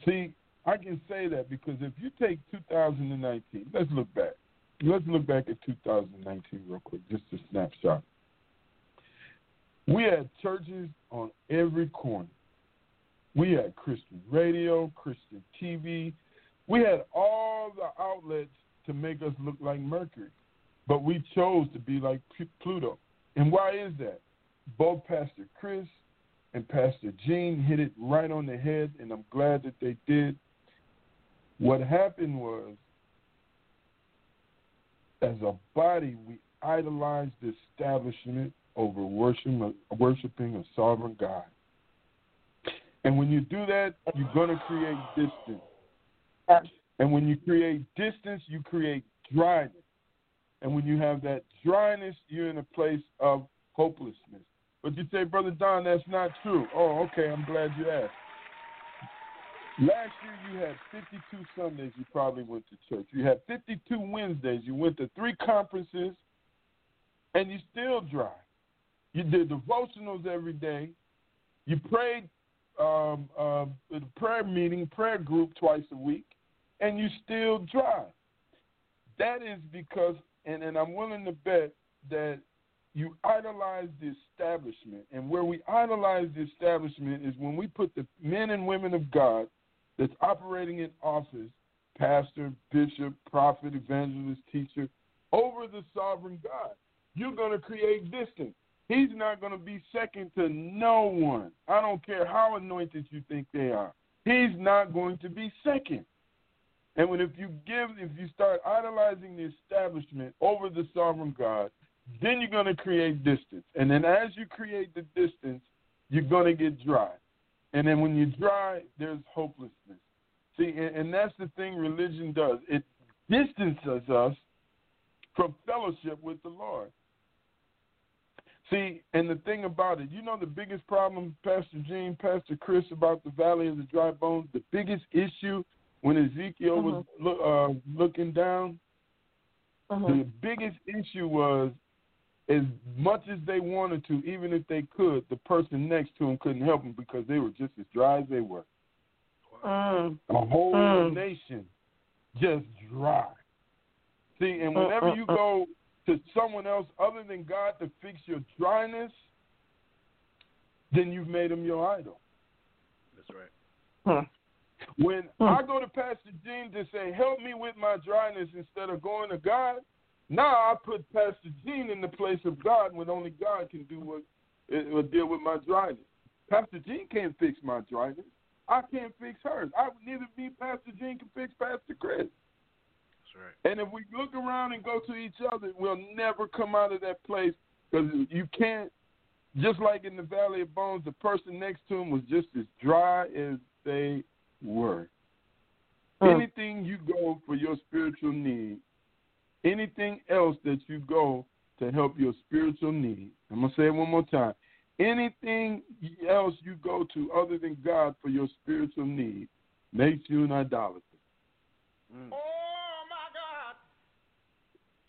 See, I can say that because if you take 2019, let's look back. Let's look back at 2019 real quick, just a snapshot. We had churches on every corner. We had Christian radio, Christian TV. We had all the outlets to make us look like Mercury, but we chose to be like Pluto. And why is that? Both Pastor Chris and Pastor Jean hit it right on the head, and I'm glad that they did. What happened was, as a body, we idolized the establishment over worship, worshiping a sovereign God. And when you do that, you're going to create distance. And when you create distance, you create dryness. And when you have that dryness, you're in a place of hopelessness. But you say, Brother Don, that's not true. Oh, okay, I'm glad you asked. Last year you had 52 Sundays you probably went to church. You had 52 Wednesdays. You went to three conferences, and you still dry. You did devotionals every day. You prayed um, uh, prayer meeting, prayer group twice a week, and you still dry. That is because, and, and I'm willing to bet that you idolize the establishment. And where we idolize the establishment is when we put the men and women of God that's operating in office, pastor, bishop, prophet, evangelist, teacher, over the sovereign God. You're going to create distance. He's not going to be second to no one. I don't care how anointed you think they are. He's not going to be second. And when if you give, if you start idolizing the establishment over the sovereign God, then you're going to create distance. And then as you create the distance, you're going to get dry. And then when you dry, there's hopelessness. See, and, and that's the thing religion does. It distances us from fellowship with the Lord. See, and the thing about it, you know the biggest problem, Pastor Jean, Pastor Chris, about the Valley of the Dry Bones, the biggest issue when Ezekiel was look, uh, looking down, the biggest issue was as much as they wanted to, even if they could, the person next to them couldn't help them because they were just as dry as they were. Mm. A whole Mm. nation just dry. See, and Mm, whenever mm, you mm. go to someone else other than God to fix your dryness, then you've made him your idol. That's right. Hmm. When Hmm. I go to Pastor Jean to say, help me with my dryness instead of going to God, now I put Pastor Jean in the place of God when only God can do what it will deal with my dryness. Pastor Jean can't fix my dryness. I can't fix hers. I would neither me, Pastor Jean can fix Pastor Chris. That's right. And if we look around and go to each other, we'll never come out of that place because you can't. Just like in the Valley of Bones, the person next to him was just as dry as they were. Mm. Anything you go for your spiritual need, anything else that you go to help your spiritual need, I'm going to say it one more time. Anything else you go to other than God for your spiritual need makes you an idolater. Mm.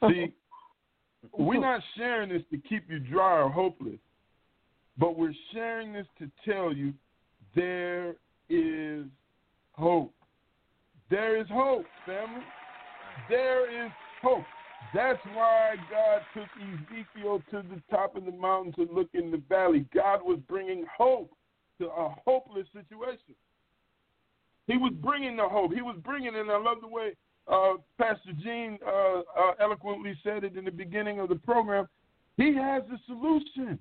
See, we're not sharing this to keep you dry or hopeless, but we're sharing this to tell you there is hope. There is hope, family. There is hope. That's why God took Ezekiel to the top of the mountain to look in the valley. God was bringing hope to a hopeless situation. He was bringing the hope. He was bringing, and I love the way uh, Pastor Jean uh, uh, eloquently said it in the beginning of the program. He has a solution.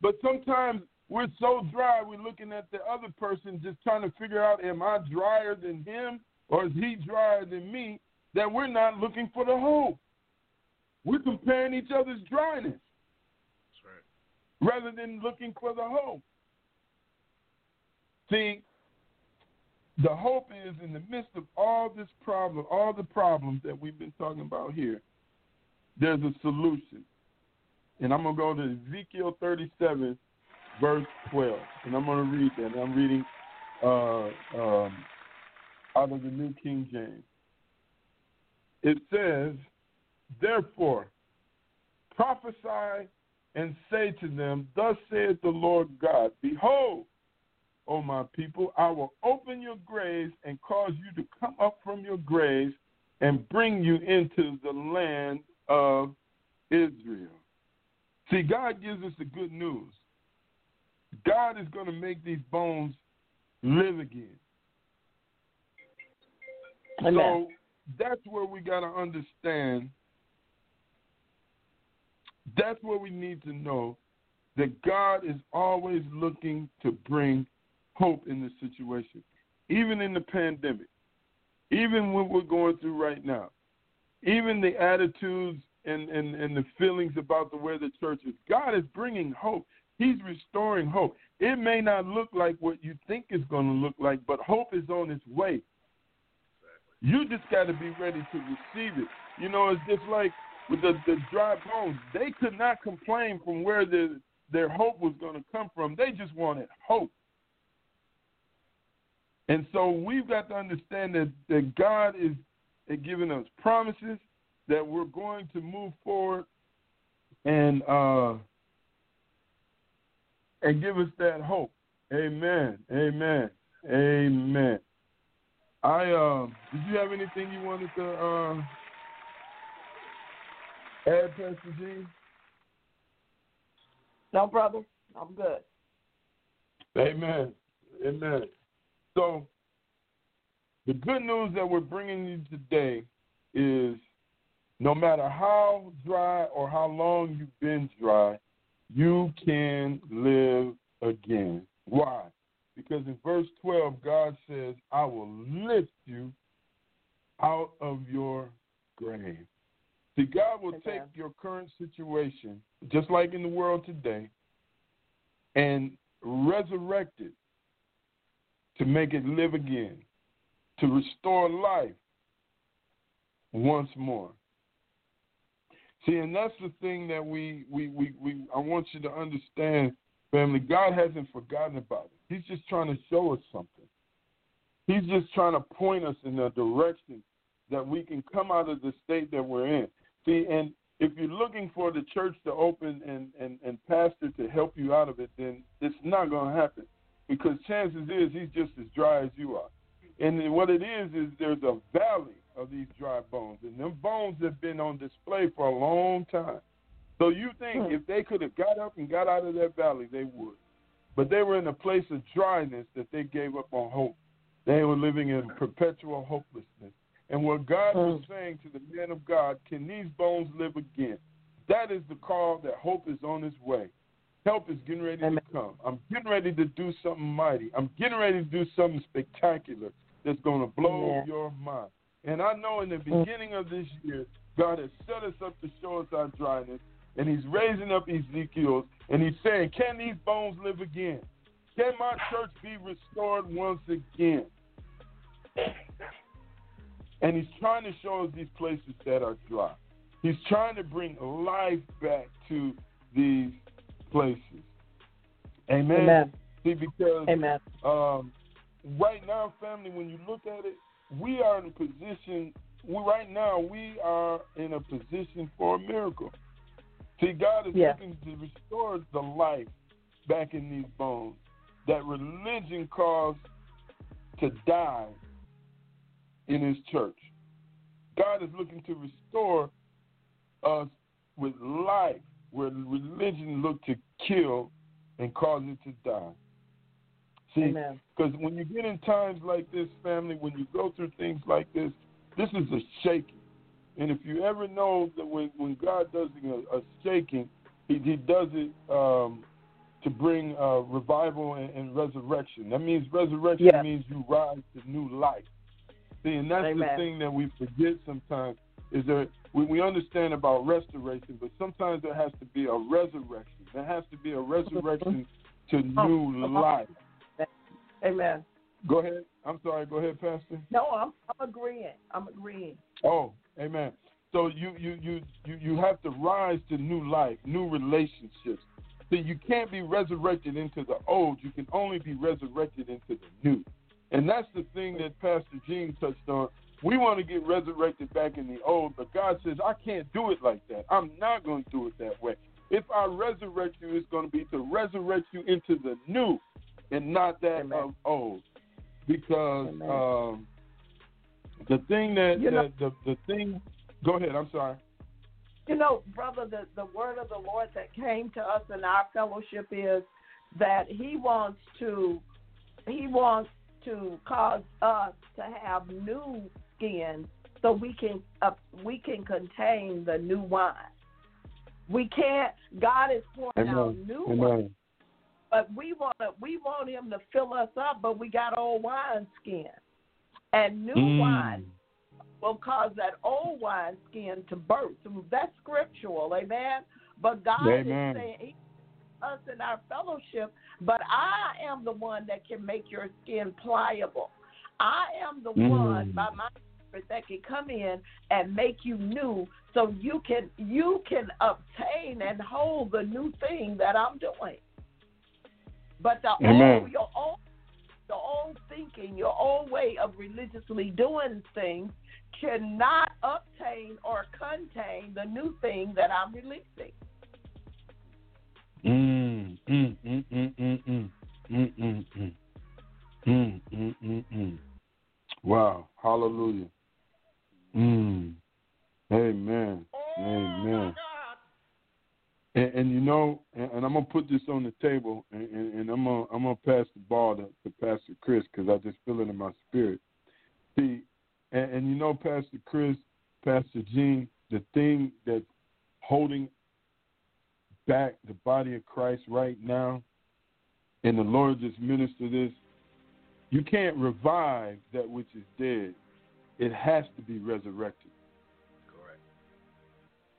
But sometimes we're so dry, we're looking at the other person just trying to figure out, am I drier than him or is he drier than me? That we're not looking for the hope. We're comparing each other's dryness That's right. rather than looking for the hope. See, the hope is in the midst of all this problem, all the problems that we've been talking about here, there's a solution. And I'm going to go to Ezekiel 37, verse 12. And I'm going to read that. I'm reading uh, um, out of the New King James. It says, Therefore, prophesy and say to them, Thus saith the Lord God, Behold, O my people, I will open your graves and cause you to come up from your graves and bring you into the land of Israel. See, God gives us the good news. God is going to make these bones live again. Amen. So that's where we got to understand. That's where we need to know that God is always looking to bring hope in this situation, even in the pandemic, even what we're going through right now, even the attitudes and, and, and the feelings about the way the church is. God is bringing hope. He's restoring hope. It may not look like what you think it's going to look like, but hope is on its way. You just got to be ready to receive it. You know, it's just like with the, the dry bones. They could not complain from where the, their hope was going to come from. They just wanted hope. And so we've got to understand that, that God is giving us promises that we're going to move forward and uh, and give us that hope. Amen. Amen. Amen. I uh, did you have anything you wanted to uh, add, Pastor Jean? No, brother, I'm good. Amen. Amen. So, the good news that we're bringing you today is no matter how dry or how long you've been dry, you can live again. Why? Because in verse 12, God says, I will lift you out of your grave. See, God will take your current situation, just like in the world today, and resurrect it to make it live again, to restore life once more. See, and that's the thing that we, we, we, we I want you to understand, family. God hasn't forgotten about it. He's just trying to show us something. He's just trying to point us in a direction that we can come out of the state that we're in. See, and if you're looking for the church to open and, and, and pastor to help you out of it, then it's not going to happen because chances is he's just as dry as you are. And what it is is there's a valley of these dry bones, and them bones have been on display for a long time. So you think Hmm. if they could have got up and got out of that valley, they would. But they were in a place of dryness that they gave up on hope. They were living in perpetual hopelessness. And what God was saying to the men of God, can these bones live again? That is the call that hope is on its way. Help is getting ready to come. I'm getting ready to do something mighty. I'm getting ready to do something spectacular that's going to blow Amen. your mind. And I know in the beginning of this year, God has set us up to show us our dryness, and He's raising up Ezekiel, and He's saying, Can these bones live again? Can my church be restored once again? And He's trying to show us these places that are dry. He's trying to bring life back to these places. Amen. Amen. See, because Amen. um, right now, family, when you look at it, we are in a position. We, right now, we are in a position for a miracle. See, God is Yeah. looking to restore the life back in these bones that religion caused to die in His church. God is looking to restore us with life where religion looked to kill and cause it to die. See, because when you get in times like this, family, when you go through things like this, this is a shaking. And if you ever know that when, when God does a, a shaking, he, he does it um, to bring uh, revival and, and resurrection. That means resurrection Yeah. means you rise to new life. See, and that's Amen. the thing that we forget sometimes is that we, we understand about restoration, but sometimes there has to be a resurrection. There has to be a resurrection to new life. Amen. Go ahead. I'm sorry. Go ahead, Pastor. No, I'm I'm agreeing. I'm agreeing. Oh, amen. So you you you you you have to rise to new life, new relationships. So you can't be resurrected into the old. You can only be resurrected into the new. And that's the thing that Pastor Jean touched on. We want to get resurrected back in the old, but God says, I can't do it like that. I'm not going to do it that way. If I resurrect you, it's going to be to resurrect you into the new and not that of old. Because um, the thing that, You know- the, the, the thing, go ahead, I'm sorry. You know, brother, the, the word of the Lord that came to us in our fellowship is that He wants to He wants to cause us to have new skin so we can uh, we can contain the new wine. We can't. God is pouring out Amen. new wine, Amen. But we want to, we want Him to fill us up, but we got old wine skin, and new Mm. wine will cause that old wine skin to burst. That's scriptural, amen. But God Amen. is saying us in our fellowship, but I am the one that can make your skin pliable. I am the Mm. one by my spirit that can come in and make you new so you can you can obtain and hold the new thing that I'm doing. But the Amen. old your old the old thinking, your old way of religiously doing things cannot obtain or contain the new thing that I'm releasing. Mm, mm, mm, mm, mm, mm, mm, mm, mm. Mm, mm, mm, mm. Wow. Hallelujah. Mm. Amen. Amen. And, and you know, and, and I'm gonna put this on the table, and, and, I'm gonna I'm gonna pass the ball to, to Pastor Chris because I just feel it in my spirit. See, and, and you know, Pastor Chris, Pastor Jean, the thing that's holding back the body of Christ right now, and the Lord just minister this. You can't revive that which is dead. It has to be resurrected.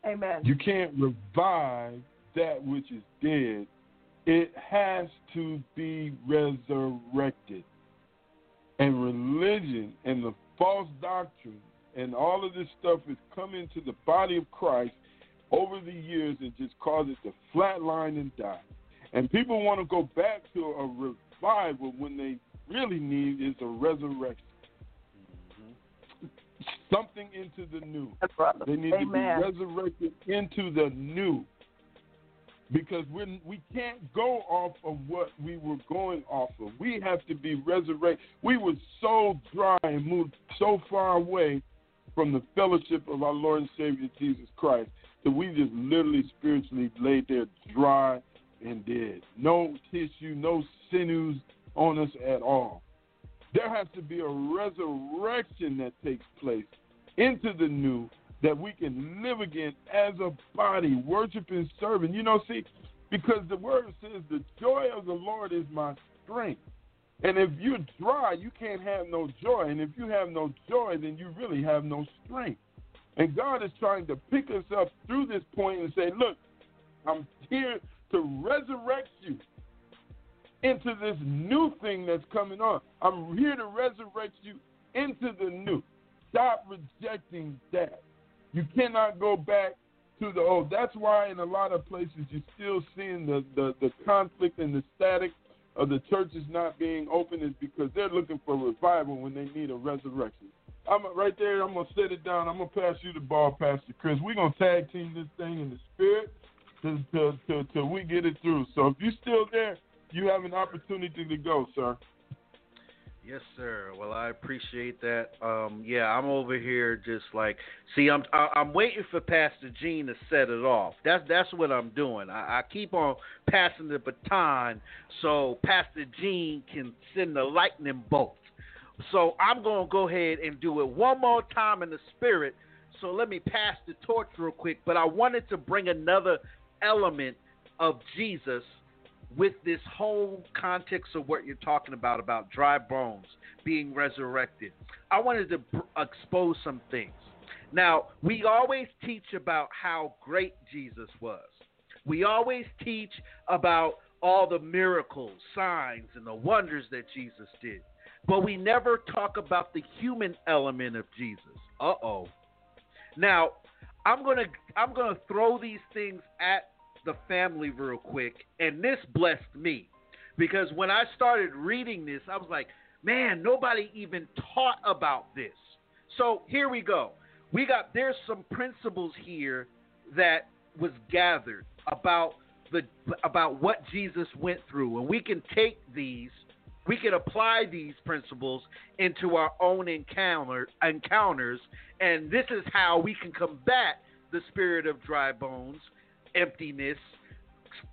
Amen. You can't revive that which is dead. It has to be resurrected. And religion and the false doctrine and all of this stuff has come into the body of Christ over the years and just caused it to flatline and die. And people want to go back to a revival when they really need is a resurrection. Something into the new. They need Amen. to be resurrected into the new. Because when we can't go off of what we were going off of. We have to be resurrected. We were so dry and moved so far away from the fellowship of our Lord and Savior Jesus Christ that we just literally spiritually laid there dry and dead. No tissue, no sinews on us at all. There has to be a resurrection that takes place into the new that we can live again as a body, worshiping, serving. You know, see, because the word says the joy of the Lord is my strength. And if you're dry, you can't have no joy. And if you have no joy, then you really have no strength. And God is trying to pick us up through this point and say, look, I'm here to resurrect you into this new thing that's coming on. I'm here to resurrect you into the new. Stop rejecting that. You cannot go back to the old. That's why in a lot of places you're still seeing the, the, the conflict and the static of the churches not being open is because they're looking for revival when they need a resurrection. I'm right there. I'm gonna set it down. I'm gonna pass you the ball, Pastor Chris. We're gonna tag team this thing in the spirit till till till, we get it through. So if you're still there, you have an opportunity to go, sir. Yes, sir. Well, I appreciate that. Um, yeah, I'm over here just like, see, I'm I, I'm waiting for Pastor Jean to set it off. That's that's what I'm doing. I, I keep on passing the baton so Pastor Jean can send the lightning bolt. So I'm gonna go ahead and do it one more time in the spirit. So let me pass the torch real quick. But I wanted to bring another element of Jesus with this whole context of what you're talking about about dry bones being resurrected. I wanted to br- expose some things. Now, we always teach about how great Jesus was. We always teach about all the miracles, signs, and the wonders that Jesus did. But we never talk about the human element of Jesus. Uh oh. Now, I'm gonna I'm gonna throw these things at the family real quick, and this blessed me because when I started reading this, I was like, man, nobody even taught about this. So here we go. We got there's some principles here that was gathered about the about what Jesus went through, and we can take these, we can apply these principles into our own encounter encounters, and this is how we can combat the spirit of dry bones emptiness,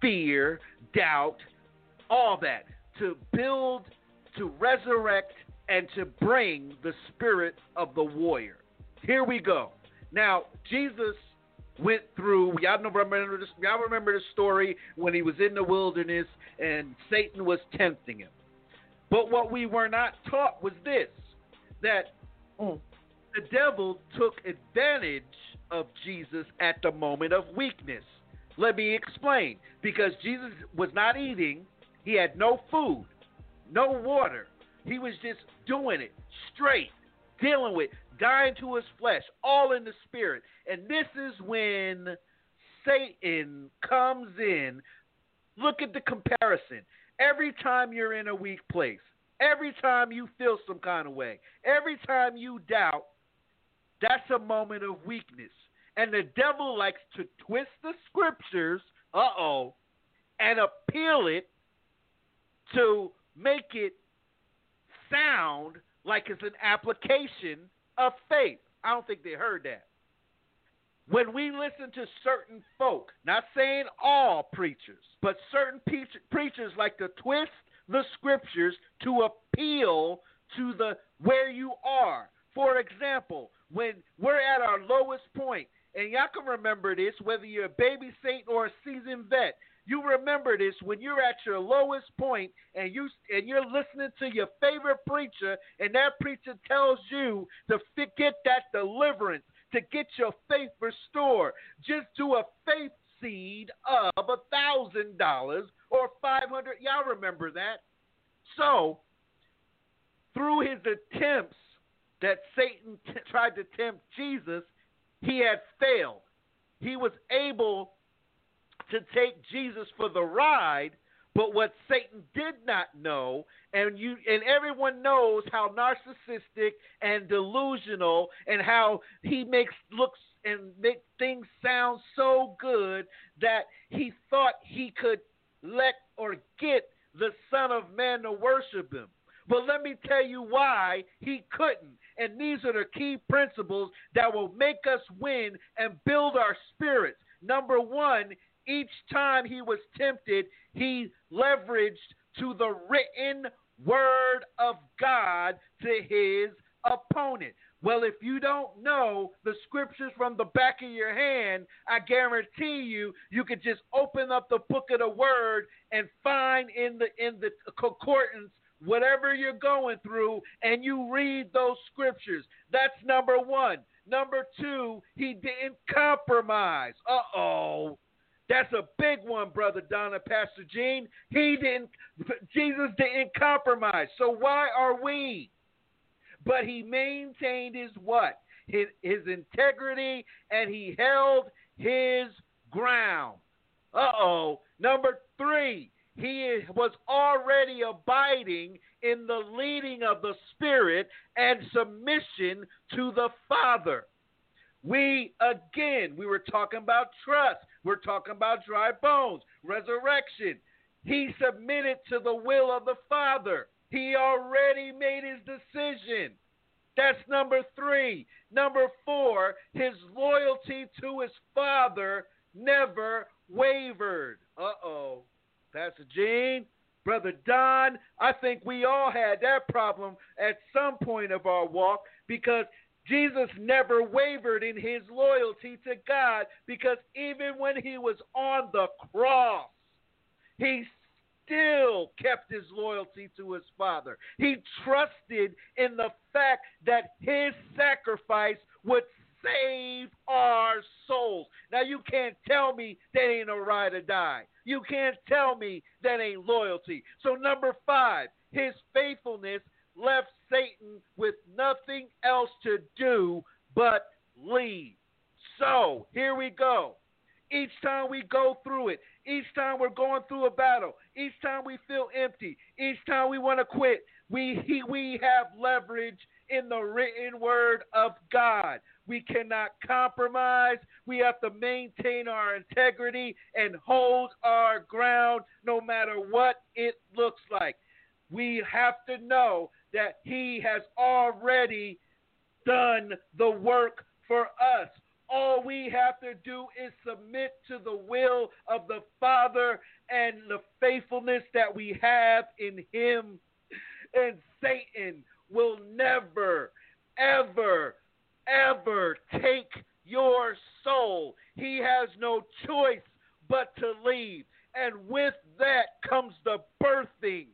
fear, doubt, all that to build, to resurrect, and to bring the spirit of the warrior. Here we go. Now, Jesus went through. Y'all remember this? Y'all remember the story when he was in the wilderness and Satan was tempting him. But what we were not taught was this: that mm. the devil took advantage of Jesus at the moment of weakness. Let me explain. Because Jesus was not eating, he had no food, no water. He was just doing it straight, dealing with, dying to his flesh, all in the spirit. And this is when Satan comes in. Look at the comparison. Every time you're in a weak place, every time you feel some kind of way, every time you doubt, that's a moment of weakness. And the devil likes to twist the scriptures, uh oh, and appeal it to make it sound like it's an application of faith. I don't think they heard that. When we listen to certain folk, not saying all preachers, but certain pe- preachers like to twist the scriptures to appeal to the where you are. For example, when we're at our lowest point, and y'all can remember this whether you're a baby saint or a seasoned vet. You remember this when you're at your lowest point and you and you're listening to your favorite preacher, and that preacher tells you to get that deliverance, to get your faith restored. Just do a faith seed of a thousand dollars or five hundred. Y'all remember that? So, through his attempts that Satan t- tried to tempt Jesus, he had failed. He was able to take Jesus for the ride, But what Satan did not know, and you and everyone knows how narcissistic and delusional and how he makes looks and make things sound so good that he thought he could let or get the Son of Man to worship him. But let me tell you why he couldn't. And these are the key principles that will make us win and build our spirits. Number one, each time he was tempted, he leveraged to the written word of God to his opponent. Well, if you don't know the scriptures from the back of your hand, I guarantee you, you could just open up the book of the word and find in the in the concordance whatever you're going through and you read those scriptures. That's number 1. Number 2, he didn't compromise. Uh-oh. That's a big one, brother Donna, Pastor Jean. He didn't Jesus didn't compromise. So why are we? But he maintained his what? His, his integrity and he held his ground. Uh-oh. Number 3, he was already abiding in the leading of the Spirit and submission to the Father. We, again, we were talking about trust. We're talking about dry bones, resurrection. He submitted to the will of the Father. He already made his decision. That's number three. Number four, his loyalty to his Father never wavered. Uh oh. Pastor Jean, Brother Don, I think we all had that problem at some point of our walk because Jesus never wavered in his loyalty to God because even when he was on the cross, he still kept his loyalty to his Father. He trusted in the fact that his sacrifice would save our souls. Now, you can't tell me that ain't a ride or die. You can't tell me that ain't loyalty. So, number five, his faithfulness left Satan with nothing else to do but leave. So here we go. Each time we go through it, each time we're going through a battle, each time we feel empty, each time we want to quit, we we have leverage in the written word of God. We cannot compromise. We have to maintain our integrity and hold our ground no matter what it looks like. We have to know that He has already done the work for us. All we have to do is submit to the will of the Father and the faithfulness that we have in Him. And Satan will never, ever, ever take your soul. He has no choice but to leave. And with that comes the birthing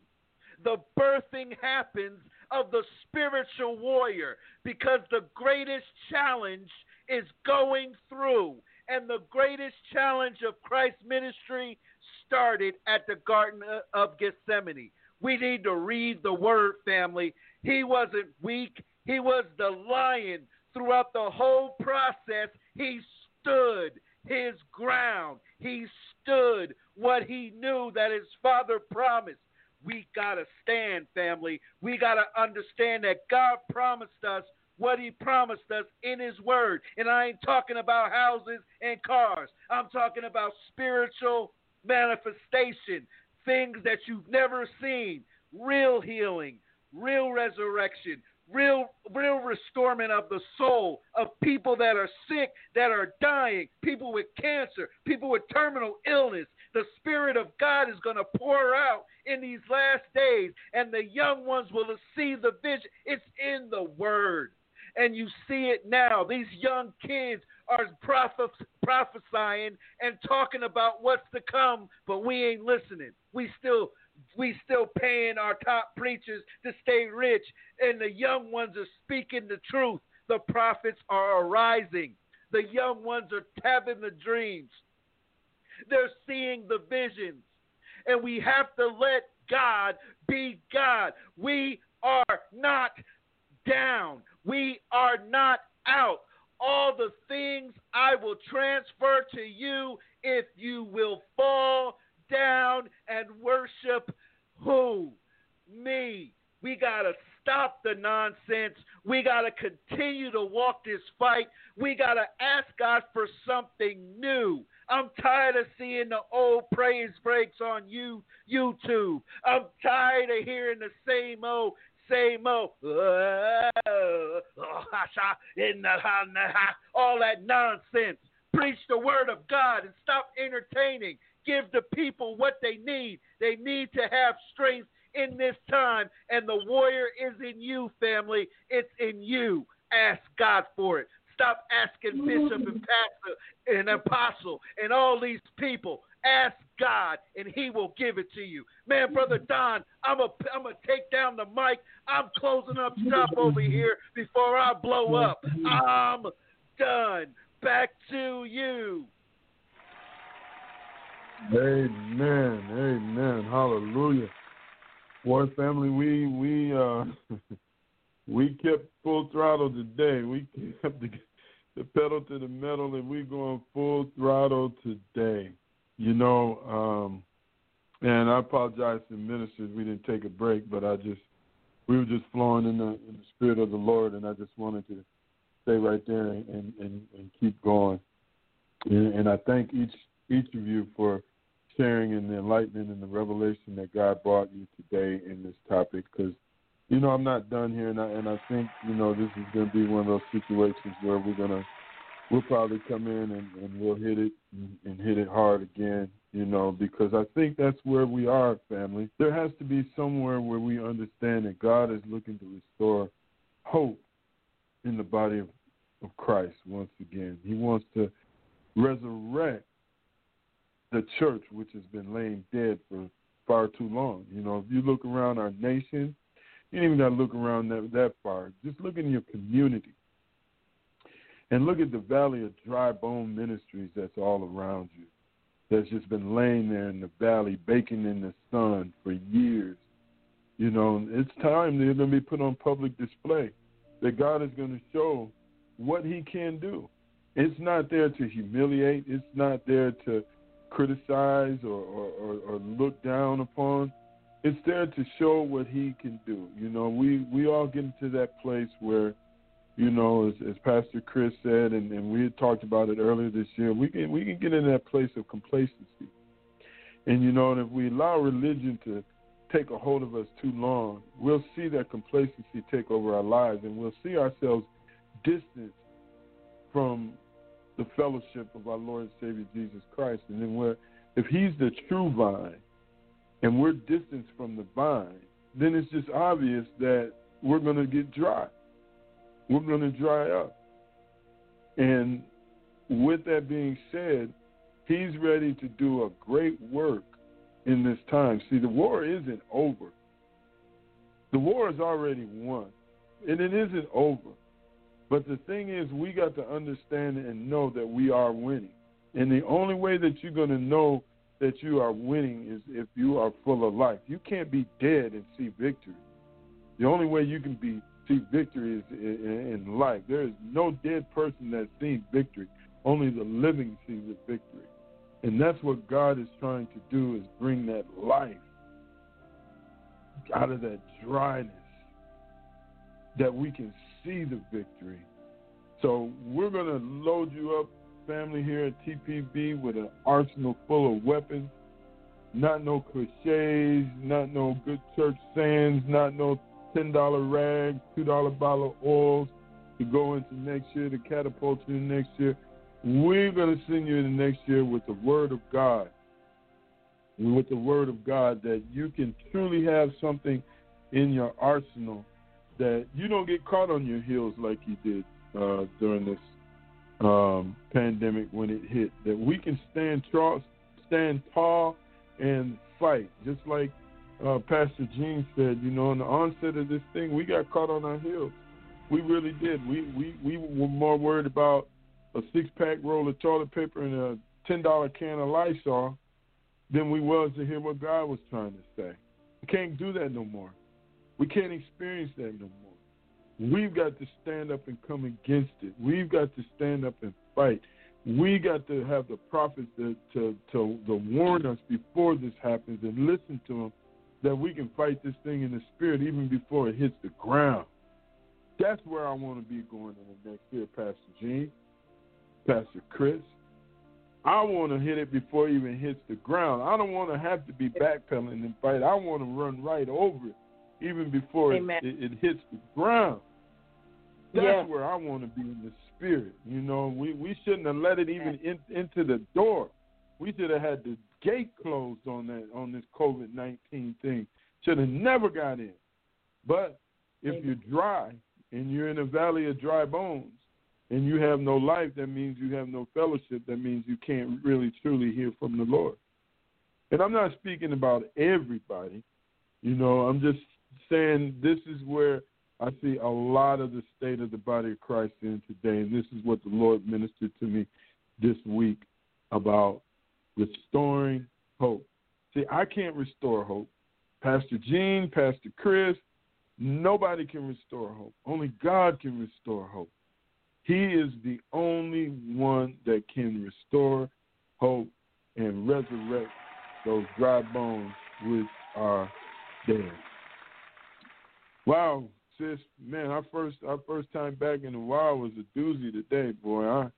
the birthing happens of the spiritual warrior because the greatest challenge is going through. And the greatest challenge of Christ's ministry started at the Garden of Gethsemane. We need to read the word, family. He wasn't weak, he was the lion. Throughout the whole process, he stood his ground. He stood what he knew that his father promised. We got to stand, family. We got to understand that God promised us what He promised us in His Word. And I ain't talking about houses and cars, I'm talking about spiritual manifestation, things that you've never seen, real healing, real resurrection, real real restorement of the soul of people that are sick, that are dying, people with cancer, people with terminal illness. The Spirit of God is going to pour out in these last days, and the young ones will see the vision. It's in the Word. And you see it now. These young kids are prophesying and talking about what's to come, but we ain't listening. We still we still paying our top preachers to stay rich, and the young ones are speaking the truth. The prophets are arising. The young ones are having the dreams. They're seeing the visions. And we have to let God be God. We are not down. We are not out. All the things I will transfer to you if you will fall down and worship who? Me. We got to stop the nonsense. We got to continue to walk this fight. We got to ask God for something new. I'm tired of seeing the old praise breaks on you YouTube. I'm tired of hearing the same old same old all that nonsense. Preach the word of God and stop entertaining. Give the people what they need. They need to have strength in this time, and the warrior is in you, family. It's in you. Ask God for it. Stop asking bishop and pastor and apostle and all these people. Ask God, and He will give it to you. Man, brother Don, I'm a I'm gonna take down the mic. I'm closing up shop over here before I blow up. I'm done. Back to you. Amen. Amen. Hallelujah. Boy, family, we we uh we kept full throttle today. We kept the, the pedal to the metal, and we going full throttle today. You know, um, and I apologize to ministers. We didn't take a break, but I just we were just flowing in the in the spirit of the Lord, and I just wanted to stay right there and and, and keep going. And, and I thank each each of you for sharing and the enlightenment and the revelation that God brought you today in this topic, because you know I'm not done here, and I and I think you know this is going to be one of those situations where we're gonna we'll probably come in and, and we'll hit it and, and hit it hard again, you know, because I think that's where we are, family. There has to be somewhere where we understand that God is looking to restore hope in the body of, of Christ once again. He wants to resurrect the church, which has been laying dead for far too long. You know, if you look around our nation, you ain't even got to look around that, that far. Just look in your community and look at the valley of dry bone ministries that's all around you. That's just been laying there in the valley, baking in the sun for years. You know, it's time they're going to be put on public display. That God is going to show what He can do. It's not there to humiliate. It's not there to criticize or, or, or, or look down upon. It's there to show what He can do. You know, we we all get into that place where you know, as, as Pastor Chris said, and, and we had talked about it earlier this year, we can we can get in that place of complacency. And you know, and if we allow religion to take a hold of us too long, we'll see that complacency take over our lives, and we'll see ourselves distant from the fellowship of our Lord and Savior Jesus Christ. And then we're, if He's the true vine, and we're distanced from the vine, then it's just obvious that we're going to get dry we're going to dry up. And with that being said, he's ready to do a great work in this time. See, the war isn't over. The war is already won, and it isn't over. But the thing is, we got to understand and know that we are winning. And the only way that you're going to know that you are winning is if you are full of life. You can't be dead and see victory. The only way you can be see victory is in life. There is no dead person that's seen victory. Only the living sees the victory. And that's what God is trying to do is bring that life out of that dryness that we can see the victory. So we're going to load you up, family, here at TPV with an arsenal full of weapons. Not no cliches, not no good church sayings, not no ten dollar rags, two dollar bottle of oils to go into next year to catapult you next year. We're going to send you in the next year with the Word of God. With the Word of God, that you can truly have something in your arsenal that you don't get caught on your heels like you did uh, during this um, pandemic when it hit. That we can stand tall, stand tall and fight, just like uh, Pastor Jean said, you know, in the onset of this thing, we got caught on our heels. We really did. We we we were more worried about a six pack roll of toilet paper and a ten dollar can of Lysol than we was to hear what God was trying to say. We can't do that no more. We can't experience that no more. We've got to stand up and come against it. We've got to stand up and fight. we got to have the prophets to, to, to, to warn us before this happens and listen to them that we can fight this thing in the spirit even before it hits the ground. That's where I want to be going in the next year, Pastor Jean, Pastor Chris. I want to hit it before it even hits the ground. I don't want to have to be backpedaling and fight. I want to run right over it even before it, it, it, hits the ground. That's yeah. where I want to be in the spirit. You know, we we shouldn't have let it even in, into the door. We should have had the gate closed on that on this COVID nineteen thing. Should have never got in. But if you're dry and you're in a valley of dry bones and you have no life, that means you have no fellowship. That means you can't really truly hear from the Lord. And I'm not speaking about everybody. You know, I'm just saying this is where I see a lot of the state of the body of Christ in today, and this is what the Lord ministered to me this week about restoring hope. See, I can't restore hope. Pastor Jean, Pastor Chris, nobody can restore hope. Only God can restore hope. He is the only one that can restore hope and resurrect those dry bones which are dead. Wow, sis, man, our first our first time back in a while was a doozy today, boy. I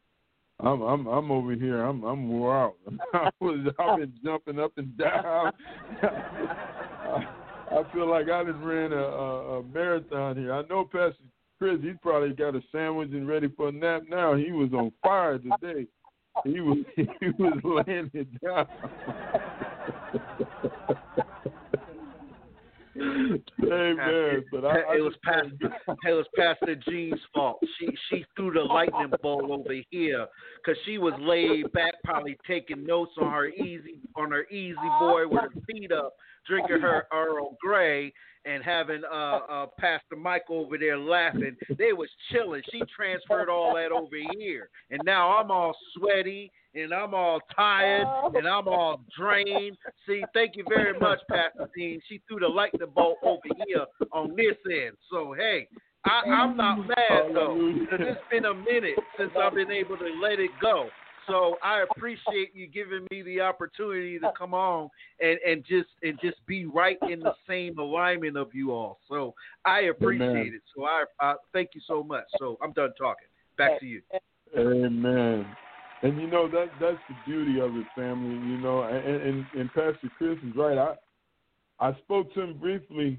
I'm I'm I'm over here. I'm I'm wore out. I was I've been jumping up and down. I, I feel like I just ran a, a, a marathon here. I know Pastor Chris. He's probably got a sandwich and ready for a nap now. He was on fire today. He was he was laying it down. Amen. But I, I it was Pastor it was Pastor Jean's fault. She she threw the lightning bolt over here because she was laid back, probably taking notes on her easy on her easy boy with her feet up, drinking her Earl Grey and having uh, uh Pastor Mike over there laughing. They was chilling. She transferred all that over here, and now I'm all sweaty and I'm all tired oh. and I'm all drained. See, thank you very much, Pastor Jean. She threw the lightning bolt over here on this end. So hey, I, I'm not mad though, because it's been a minute since I've been able to let it go. So I appreciate you giving me the opportunity to come on and, and just and just be right in the same alignment of you all. So I appreciate Amen. it. So I, I thank you so much. So I'm done talking. Back to you. Amen. And you know that that's the beauty of it, family. You know, and and, and Pastor Chris is right. I I spoke to him briefly,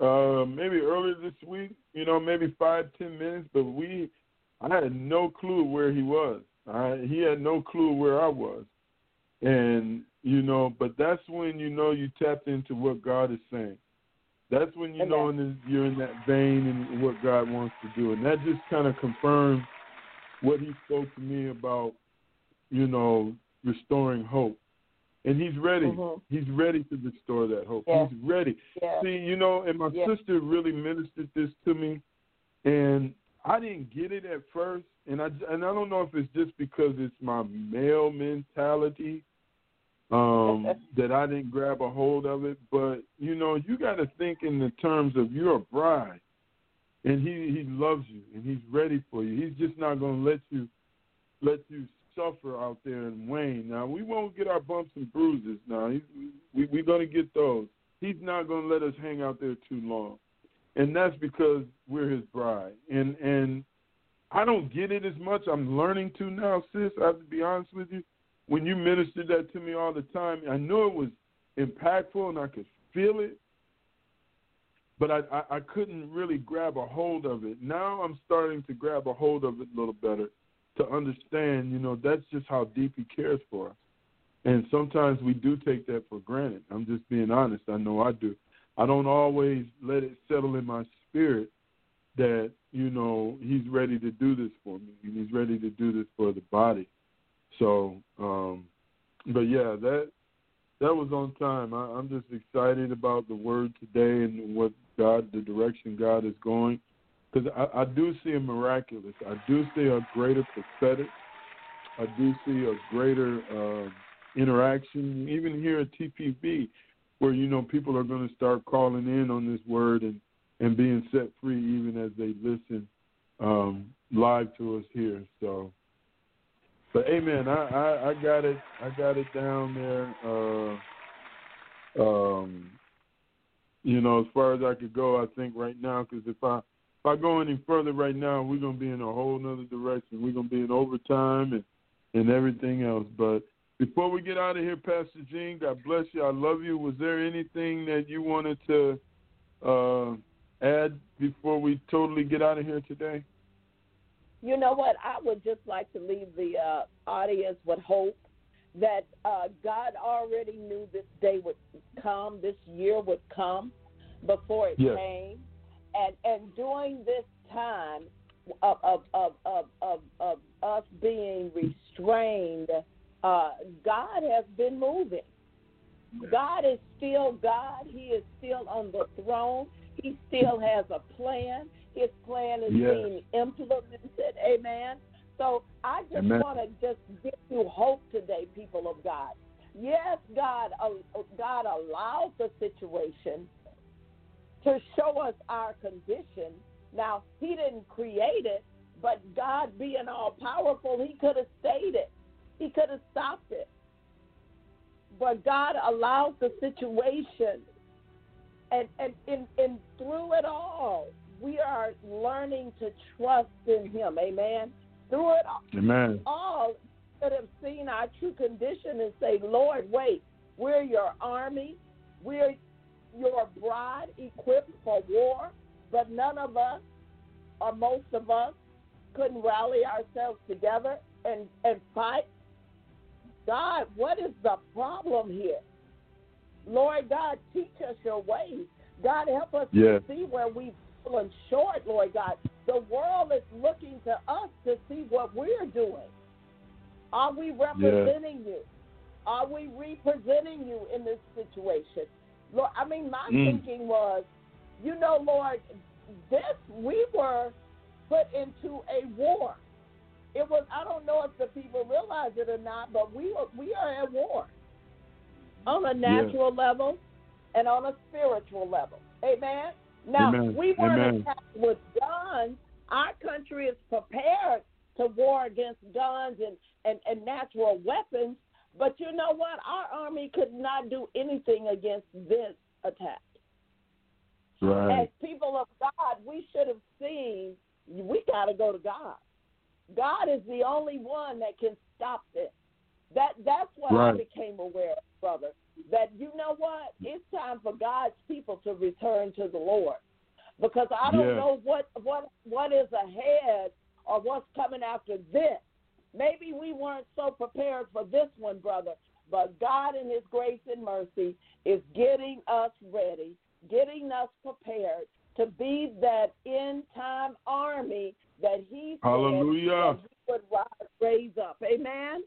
uh, maybe earlier this week. You know, maybe five ten minutes, but we I had no clue where he was. I, he had no clue where I was, and you know, but that's when you know you tapped into what God is saying. That's when you know in you're in that vein and what God wants to do, and that just kind of confirms what he spoke to me about, you know, restoring hope. And he's ready. Mhm. He's ready to restore that hope. Yeah. He's ready. Yeah. See, you know, and my Yeah. sister really ministered this to me, and I didn't get it at first, and I and I don't know if it's just because it's my male mentality um, that I didn't grab a hold of it. But you know, you got to think in the terms of you're a bride, and he he loves you, and he's ready for you. He's just not going to let you let you suffer out there in Wayne. Now we won't get our bumps and bruises. Now he's, we we're going to get those. He's not going to let us hang out there too long, and that's because we're his bride. And and I don't get it as much. I'm learning to now, sis. I have to be honest with you. When you ministered that to me all the time, I knew it was impactful and I could feel it, but I, I, I couldn't really grab a hold of it. Now I'm starting to grab a hold of it a little better to understand, you know, that's just how deep he cares for us. And sometimes we do take that for granted. I'm just being honest. I know I do. I don't always let it settle in my spirit that, you know, he's ready to do this for me and he's ready to do this for the body. So, um, but yeah, that that was on time. I, I'm just excited about the word today and what God, the direction God is going, because I, I do see a miraculous. I do see a greater prophetic. I do see a greater uh, interaction, even here at TPV, where you know people are going to start calling in on this word and and being set free even as they listen um, live to us here. So but amen. I, I I got it. I got it down there. Uh, um, you know, as far as I could go, I think right now, because if I if I go any further right now, we're gonna be in a whole nother direction. We're gonna be in overtime and and everything else. But before we get out of here, Pastor Jean, God bless you. I love you. Was there anything that you wanted to uh, add before we totally get out of here today? You know what? I would just like to leave the uh, audience with hope that uh, God already knew this day would come, this year would come before it yes. came, and and during this time of of of of, of, of us being restrained, uh, God has been moving. God is still God. He is still on the throne. He still has a plan. His plan is Yes. being implemented. Amen. So I just want to just give you hope today, people of God. Yes, God, uh, God allowed the situation to show us our condition. Now, He didn't create it, but God, being all powerful, He could have stayed it. He could have stopped it. But God allows the situation, and and and, and through it all, we are learning to trust in Him. Amen. Through it all, Amen. all could have seen our true condition and say, Lord, wait, we're your army, we're your bride equipped for war, but none of us, or most of us, couldn't rally ourselves together and, and fight. God, what is the problem here? Lord God, teach us your ways. God, help us to see where we've fallen short, Lord God. The world is looking to us to see what we're doing. Are we representing you? Are we representing you in this situation? Lord, I mean, my Mm. thinking was, you know, Lord, this we were put into a war. It was I don't know if the people realize it or not, but we were, we are at war on a natural level and on a spiritual level. Amen. Now Amen. we weren't attacked with guns. Our country is prepared to war against guns and, and, and natural weapons. But you know what? Our army could not do anything against this attack. As people of God, we should have seen we got to go to God. God is the only one that can stop this. That that's what I became aware of, brother. That you know what? It's time for God's people to return to the Lord. Because I don't Yeah. know what what what is ahead or what's coming after this. Maybe we weren't so prepared for this one, brother. But God in his grace and mercy is getting us ready, getting us prepared to be that end time army that he said Hallelujah. that he would rise, raise up. Amen.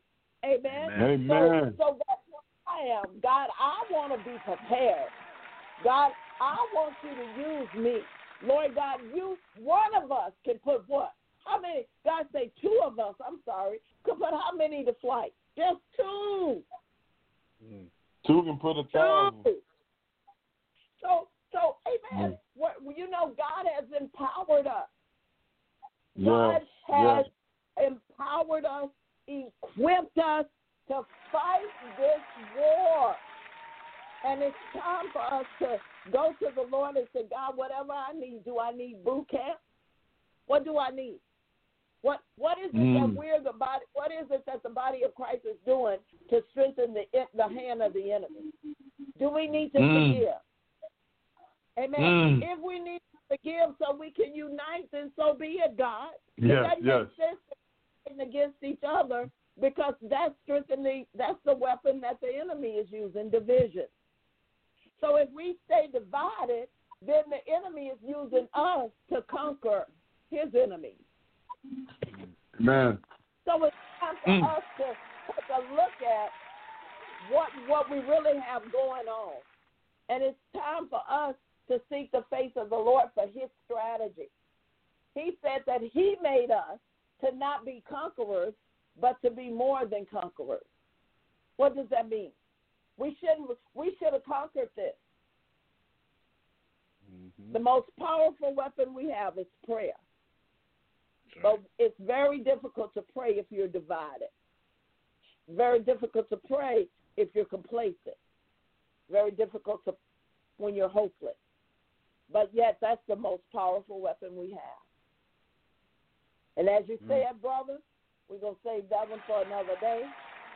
Amen. Amen. So, so that's what I am. God, I want to be prepared. God, I want you to use me. Lord God, you one of us can put what? How many? God say two of us. I'm sorry. Could put how many to flight? Just two. Two can put a thousand. Two. So, so, amen. Mm. What you know, God has empowered us. Yes. God has Yes. empowered us, equipped us to fight this war. And it's time for us to go to the Lord and say, God, whatever I need, do I need boot camp? What do I need? What what is it Mm. that we're the body? What is it that the body of Christ is doing to strengthen the the hand of the enemy? Do we need to Mm. forgive? Amen. Mm. If we need to forgive so we can unite, then so be it, God. It Yes, doesn't yes. make sense against each other because that's strengthening. That's the weapon that the enemy is using, division. So if we stay divided, then the enemy is using us to conquer his enemies. Amen. So it's time for Mm. us to take a look at what what we really have going on, and it's time for us to seek the face of the Lord for His strategy. He said that He made us to not be conquerors, but to be more than conquerors. What does that mean? We shouldn't. We should have conquered this. The most powerful weapon we have is prayer. But it's very difficult to pray if you're divided. Very difficult to pray if you're complacent. Very difficult to when you're hopeless. But yet, that's the most powerful weapon we have. And as you mm. said, brother, we're going to save that one for another day.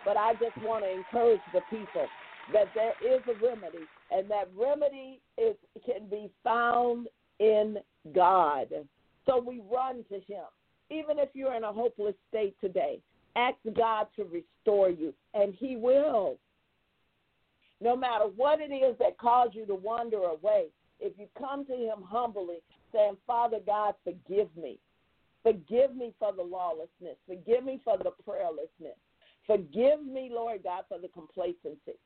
But I just want to encourage the people that there is a remedy, and that remedy is can be found in God. So we run to Him. Even if you're in a hopeless state today, ask God to restore you, and He will. No matter what it is that caused you to wander away, if you come to Him humbly, saying, Father God, forgive me. Forgive me for the lawlessness. Forgive me for the prayerlessness. Forgive me, Lord God, for the complacency.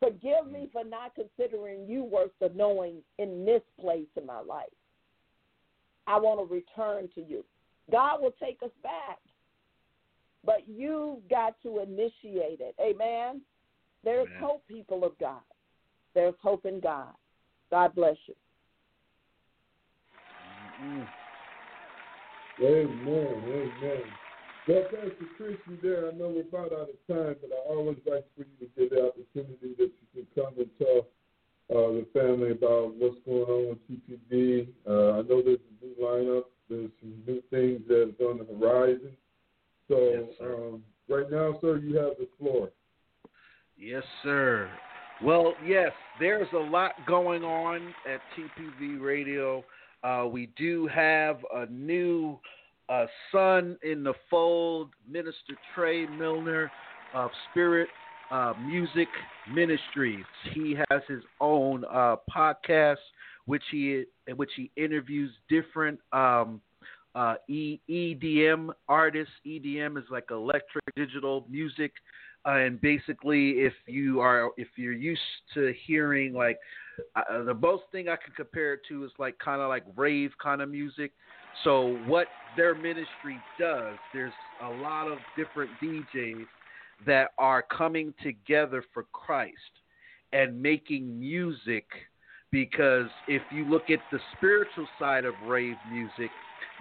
Forgive me for not considering you worth the knowing in this place in my life. I want to return to you. God will take us back, but you've got to initiate it. Amen. There's Amen. hope, people of God. There's hope in God. God bless you. Mm-hmm. Amen. Amen. Well, Pastor Christian there, I know we're about out of time, but I always like for you to get the opportunity that you can come and tell uh, the family about what's going on with TPV. Uh, I know there's a new lineup. There's some new things that's on the horizon. So yes, um, right now, sir, you have the floor. Yes, sir. Well, yes, there's a lot going on at TPV Radio. Uh, we do have a new uh, son in the fold, Minister Trey Milner of Spirit uh, Music Ministries. He has his own uh, podcast, which he in which he interviews different um, uh, EDM artists. EDM is like electric digital music, uh, and basically, if you are if you're used to hearing like uh, the most thing I can compare it to is like kind of like rave kind of music. So what their ministry does, there's a lot of different DJs that are coming together for Christ and making music because if you look at the spiritual side of rave music,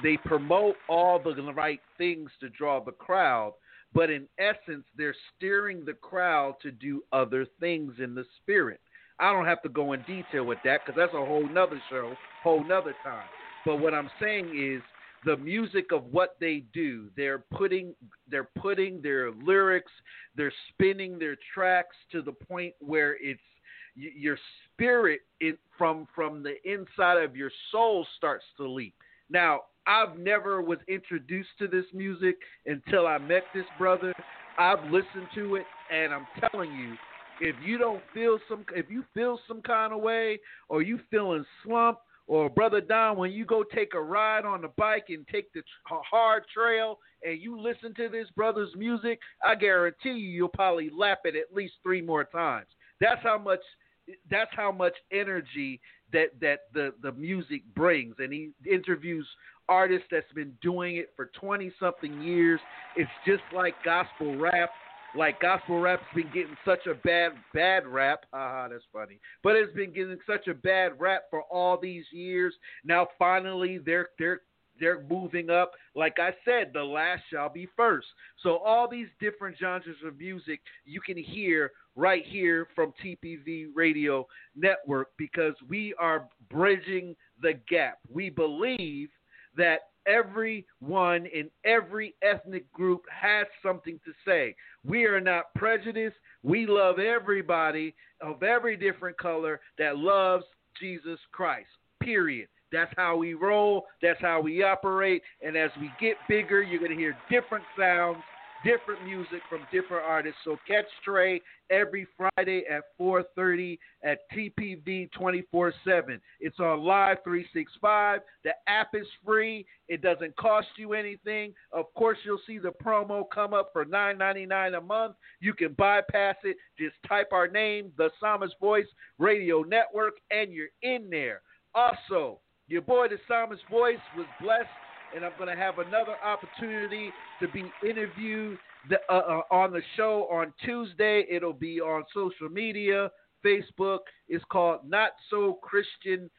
they promote all the right things to draw the crowd, but in essence, they're steering the crowd to do other things in the spirit. I don't have to go in detail with that because that's a whole nother show, whole nother time. But what I'm saying is the music of what they do. They're putting they're putting their lyrics, they're spinning their tracks to the point where it's your spirit it, from from the inside of your soul starts to leap. Now, I've never was introduced to this music until I met this brother. I've listened to it and I'm telling you, if you don't feel some if you feel some kind of way or you feeling slump or brother Don, when you go take a ride on the bike and take the hard trail and you listen to this brother's music, I guarantee you you'll probably lap it at least three more times. That's how much that's how much energy that that the the music brings and he interviews artists that's been doing it for 20 something years it's just like gospel rap like gospel rap's been getting such a bad bad rap. Haha, that's funny. But it's been getting such a bad rap for all these years. Now finally they're they're they're moving up. Like I said, the last shall be first. So all these different genres of music you can hear right here from TPV Radio Network because we are bridging the gap. We believe that everyone in every ethnic group has something to say. We are not prejudiced. We love everybody of every different color that loves Jesus Christ. Period. That's how we roll. That's how we operate. And as we get bigger, you're going to hear different sounds different music from different artists. So catch Trey every Friday at 4:30 at TPV 24/7. It's on Live 365. The app is free. It doesn't cost you anything. Of course, you'll see the promo come up for $9.99 a month. You can bypass it. Just type our name, the Psalmist Voice Radio Network, and you're in there. Also, your boy, the Psalmist Voice, was blessed and I'm going to have another opportunity to be interviewed the, uh, uh, on the show on Tuesday. It'll be on social media, Facebook. It's called Not So Christian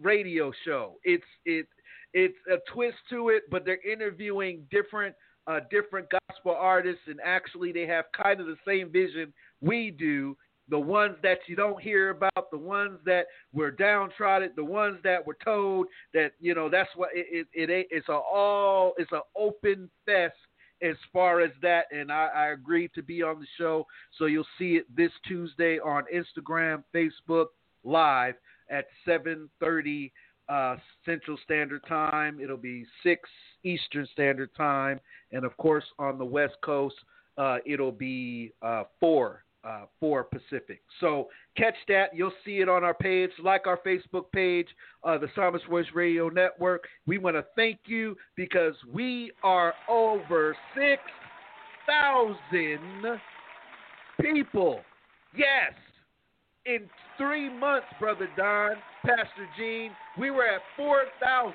Radio Show. It's it it's a twist to it, but they're interviewing different uh, different gospel artists, and actually they have kind of the same vision we do. The ones that you don't hear about, the ones that were downtrodden, the ones that were told that you know that's what it it, it it's a all it's an open fest as far as that, and I, I agreed to be on the show. So you'll see it this Tuesday on Instagram, Facebook, live at 7:30 uh, Central Standard Time. It'll be six Eastern Standard Time, and of course on the West Coast, uh, it'll be uh, four uh, four Pacific. So catch that. You'll see it on our page. Like our Facebook page, uh, the Psalmist Voice Radio Network. We want to thank you because we are over 6,000 people. Yes. In three months, Brother Don, Pastor Jean, we were at 4,000.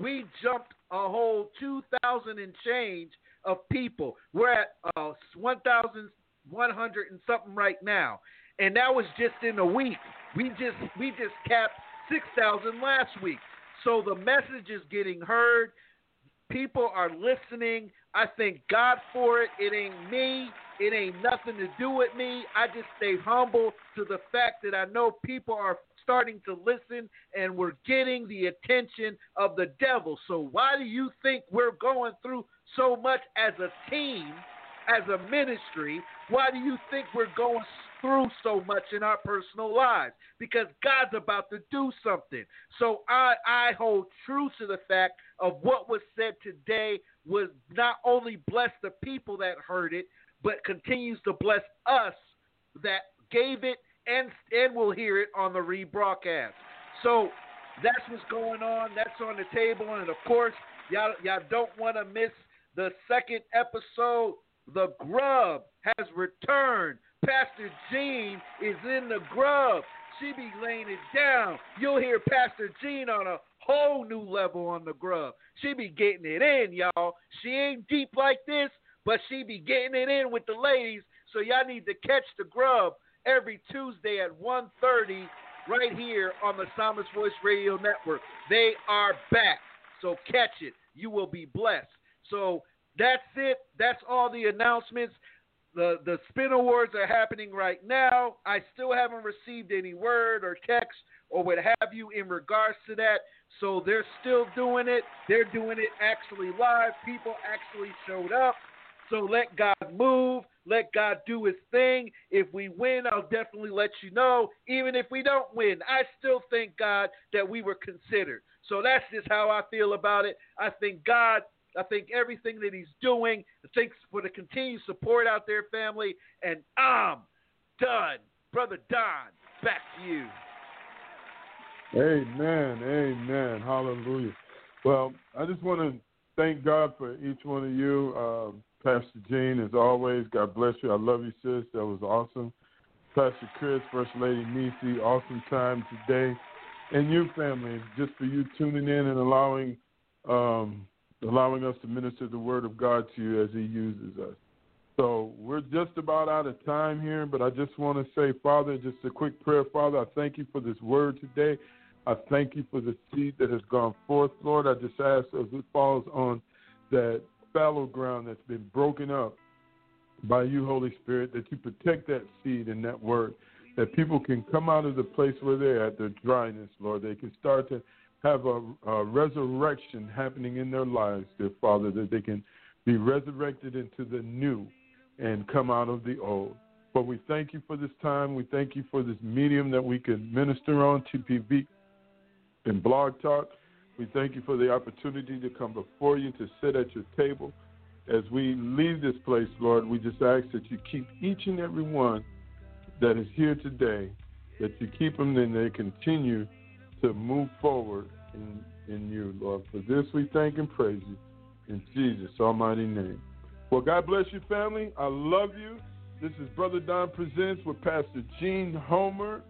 We jumped a whole 2,000 and change of people. We're at uh, 1,000 100 and something right now, and that was just in a week. We just we just capped 6,000 last week. So the message is getting heard. People are listening. I thank God for it. It ain't me. It ain't nothing to do with me. I just stay humble to the fact that I know people are starting to listen and we're getting the attention of the devil. So why do you think we're going through so much as a team? As a ministry, why do you think we're going through so much in our personal lives? Because God's about to do something. So I, I hold true to the fact of what was said today was not only bless the people that heard it, but continues to bless us that gave it and and will hear it on the rebroadcast. So that's what's going on. That's on the table, and of course, y'all y'all don't want to miss the second episode the grub has returned. Pastor Jean is in the grub. She be laying it down. You'll hear Pastor Jean on a whole new level on the grub. She be getting it in, y'all. She ain't deep like this, but she be getting it in with the ladies. So y'all need to catch the grub every Tuesday at 1.30 right here on the Psalmist Voice Radio Network. They are back. So catch it. You will be blessed. So that's it. That's all the announcements. The the spin awards are happening right now. I still haven't received any word or text or what have you in regards to that. So they're still doing it. They're doing it actually live. People actually showed up. So let God move. Let God do his thing. If we win, I'll definitely let you know. Even if we don't win, I still thank God that we were considered. So that's just how I feel about it. I think God I think everything that he's doing. Thanks for the continued support out there, family. And I'm done. Brother Don, back to you. Amen. Amen. Hallelujah. Well, I just want to thank God for each one of you. Uh, Pastor Jean, as always, God bless you. I love you, sis. That was awesome. Pastor Chris, First Lady Nisi, awesome time today. And you, family, just for you tuning in and allowing um, allowing us to minister the word of God to you as He uses us. So we're just about out of time here, but I just want to say, Father, just a quick prayer. Father, I thank you for this word today. I thank you for the seed that has gone forth, Lord. I just ask as it falls on that fallow ground that's been broken up by you, Holy Spirit, that you protect that seed and that word, that people can come out of the place where they're at, their dryness, Lord. They can start to have a, a resurrection happening in their lives, dear Father, that they can be resurrected into the new and come out of the old. But we thank you for this time. We thank you for this medium that we can minister on, TPV and Blog Talk. We thank you for the opportunity to come before you, to sit at your table. As we leave this place, Lord, we just ask that you keep each and every one that is here today, that you keep them and they continue to move forward in, in you, Lord. For this we thank and praise you in Jesus' almighty name. Well, God bless you, family. I love you. This is Brother Don Presents with Pastor Jean Homer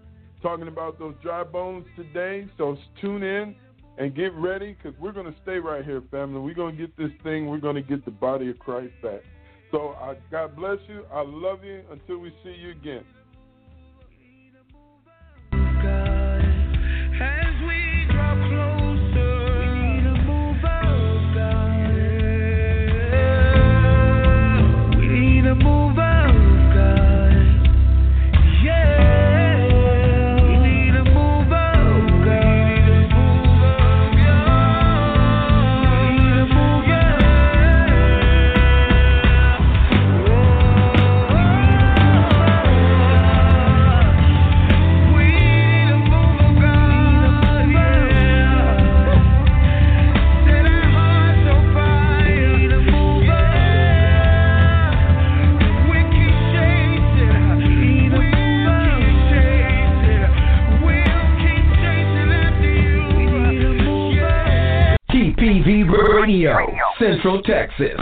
talking about those dry bones today. So tune in and get ready because we're going to stay right here, family. We're going to get this thing, we're going to get the body of Christ back. So God bless you. I love you. Until we see you again. Radio, Central Texas.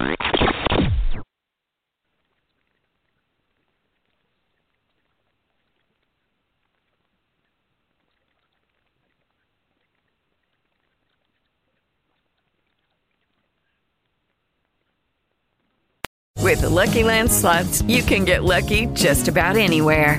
With the Lucky Land slots, you can get lucky just about anywhere.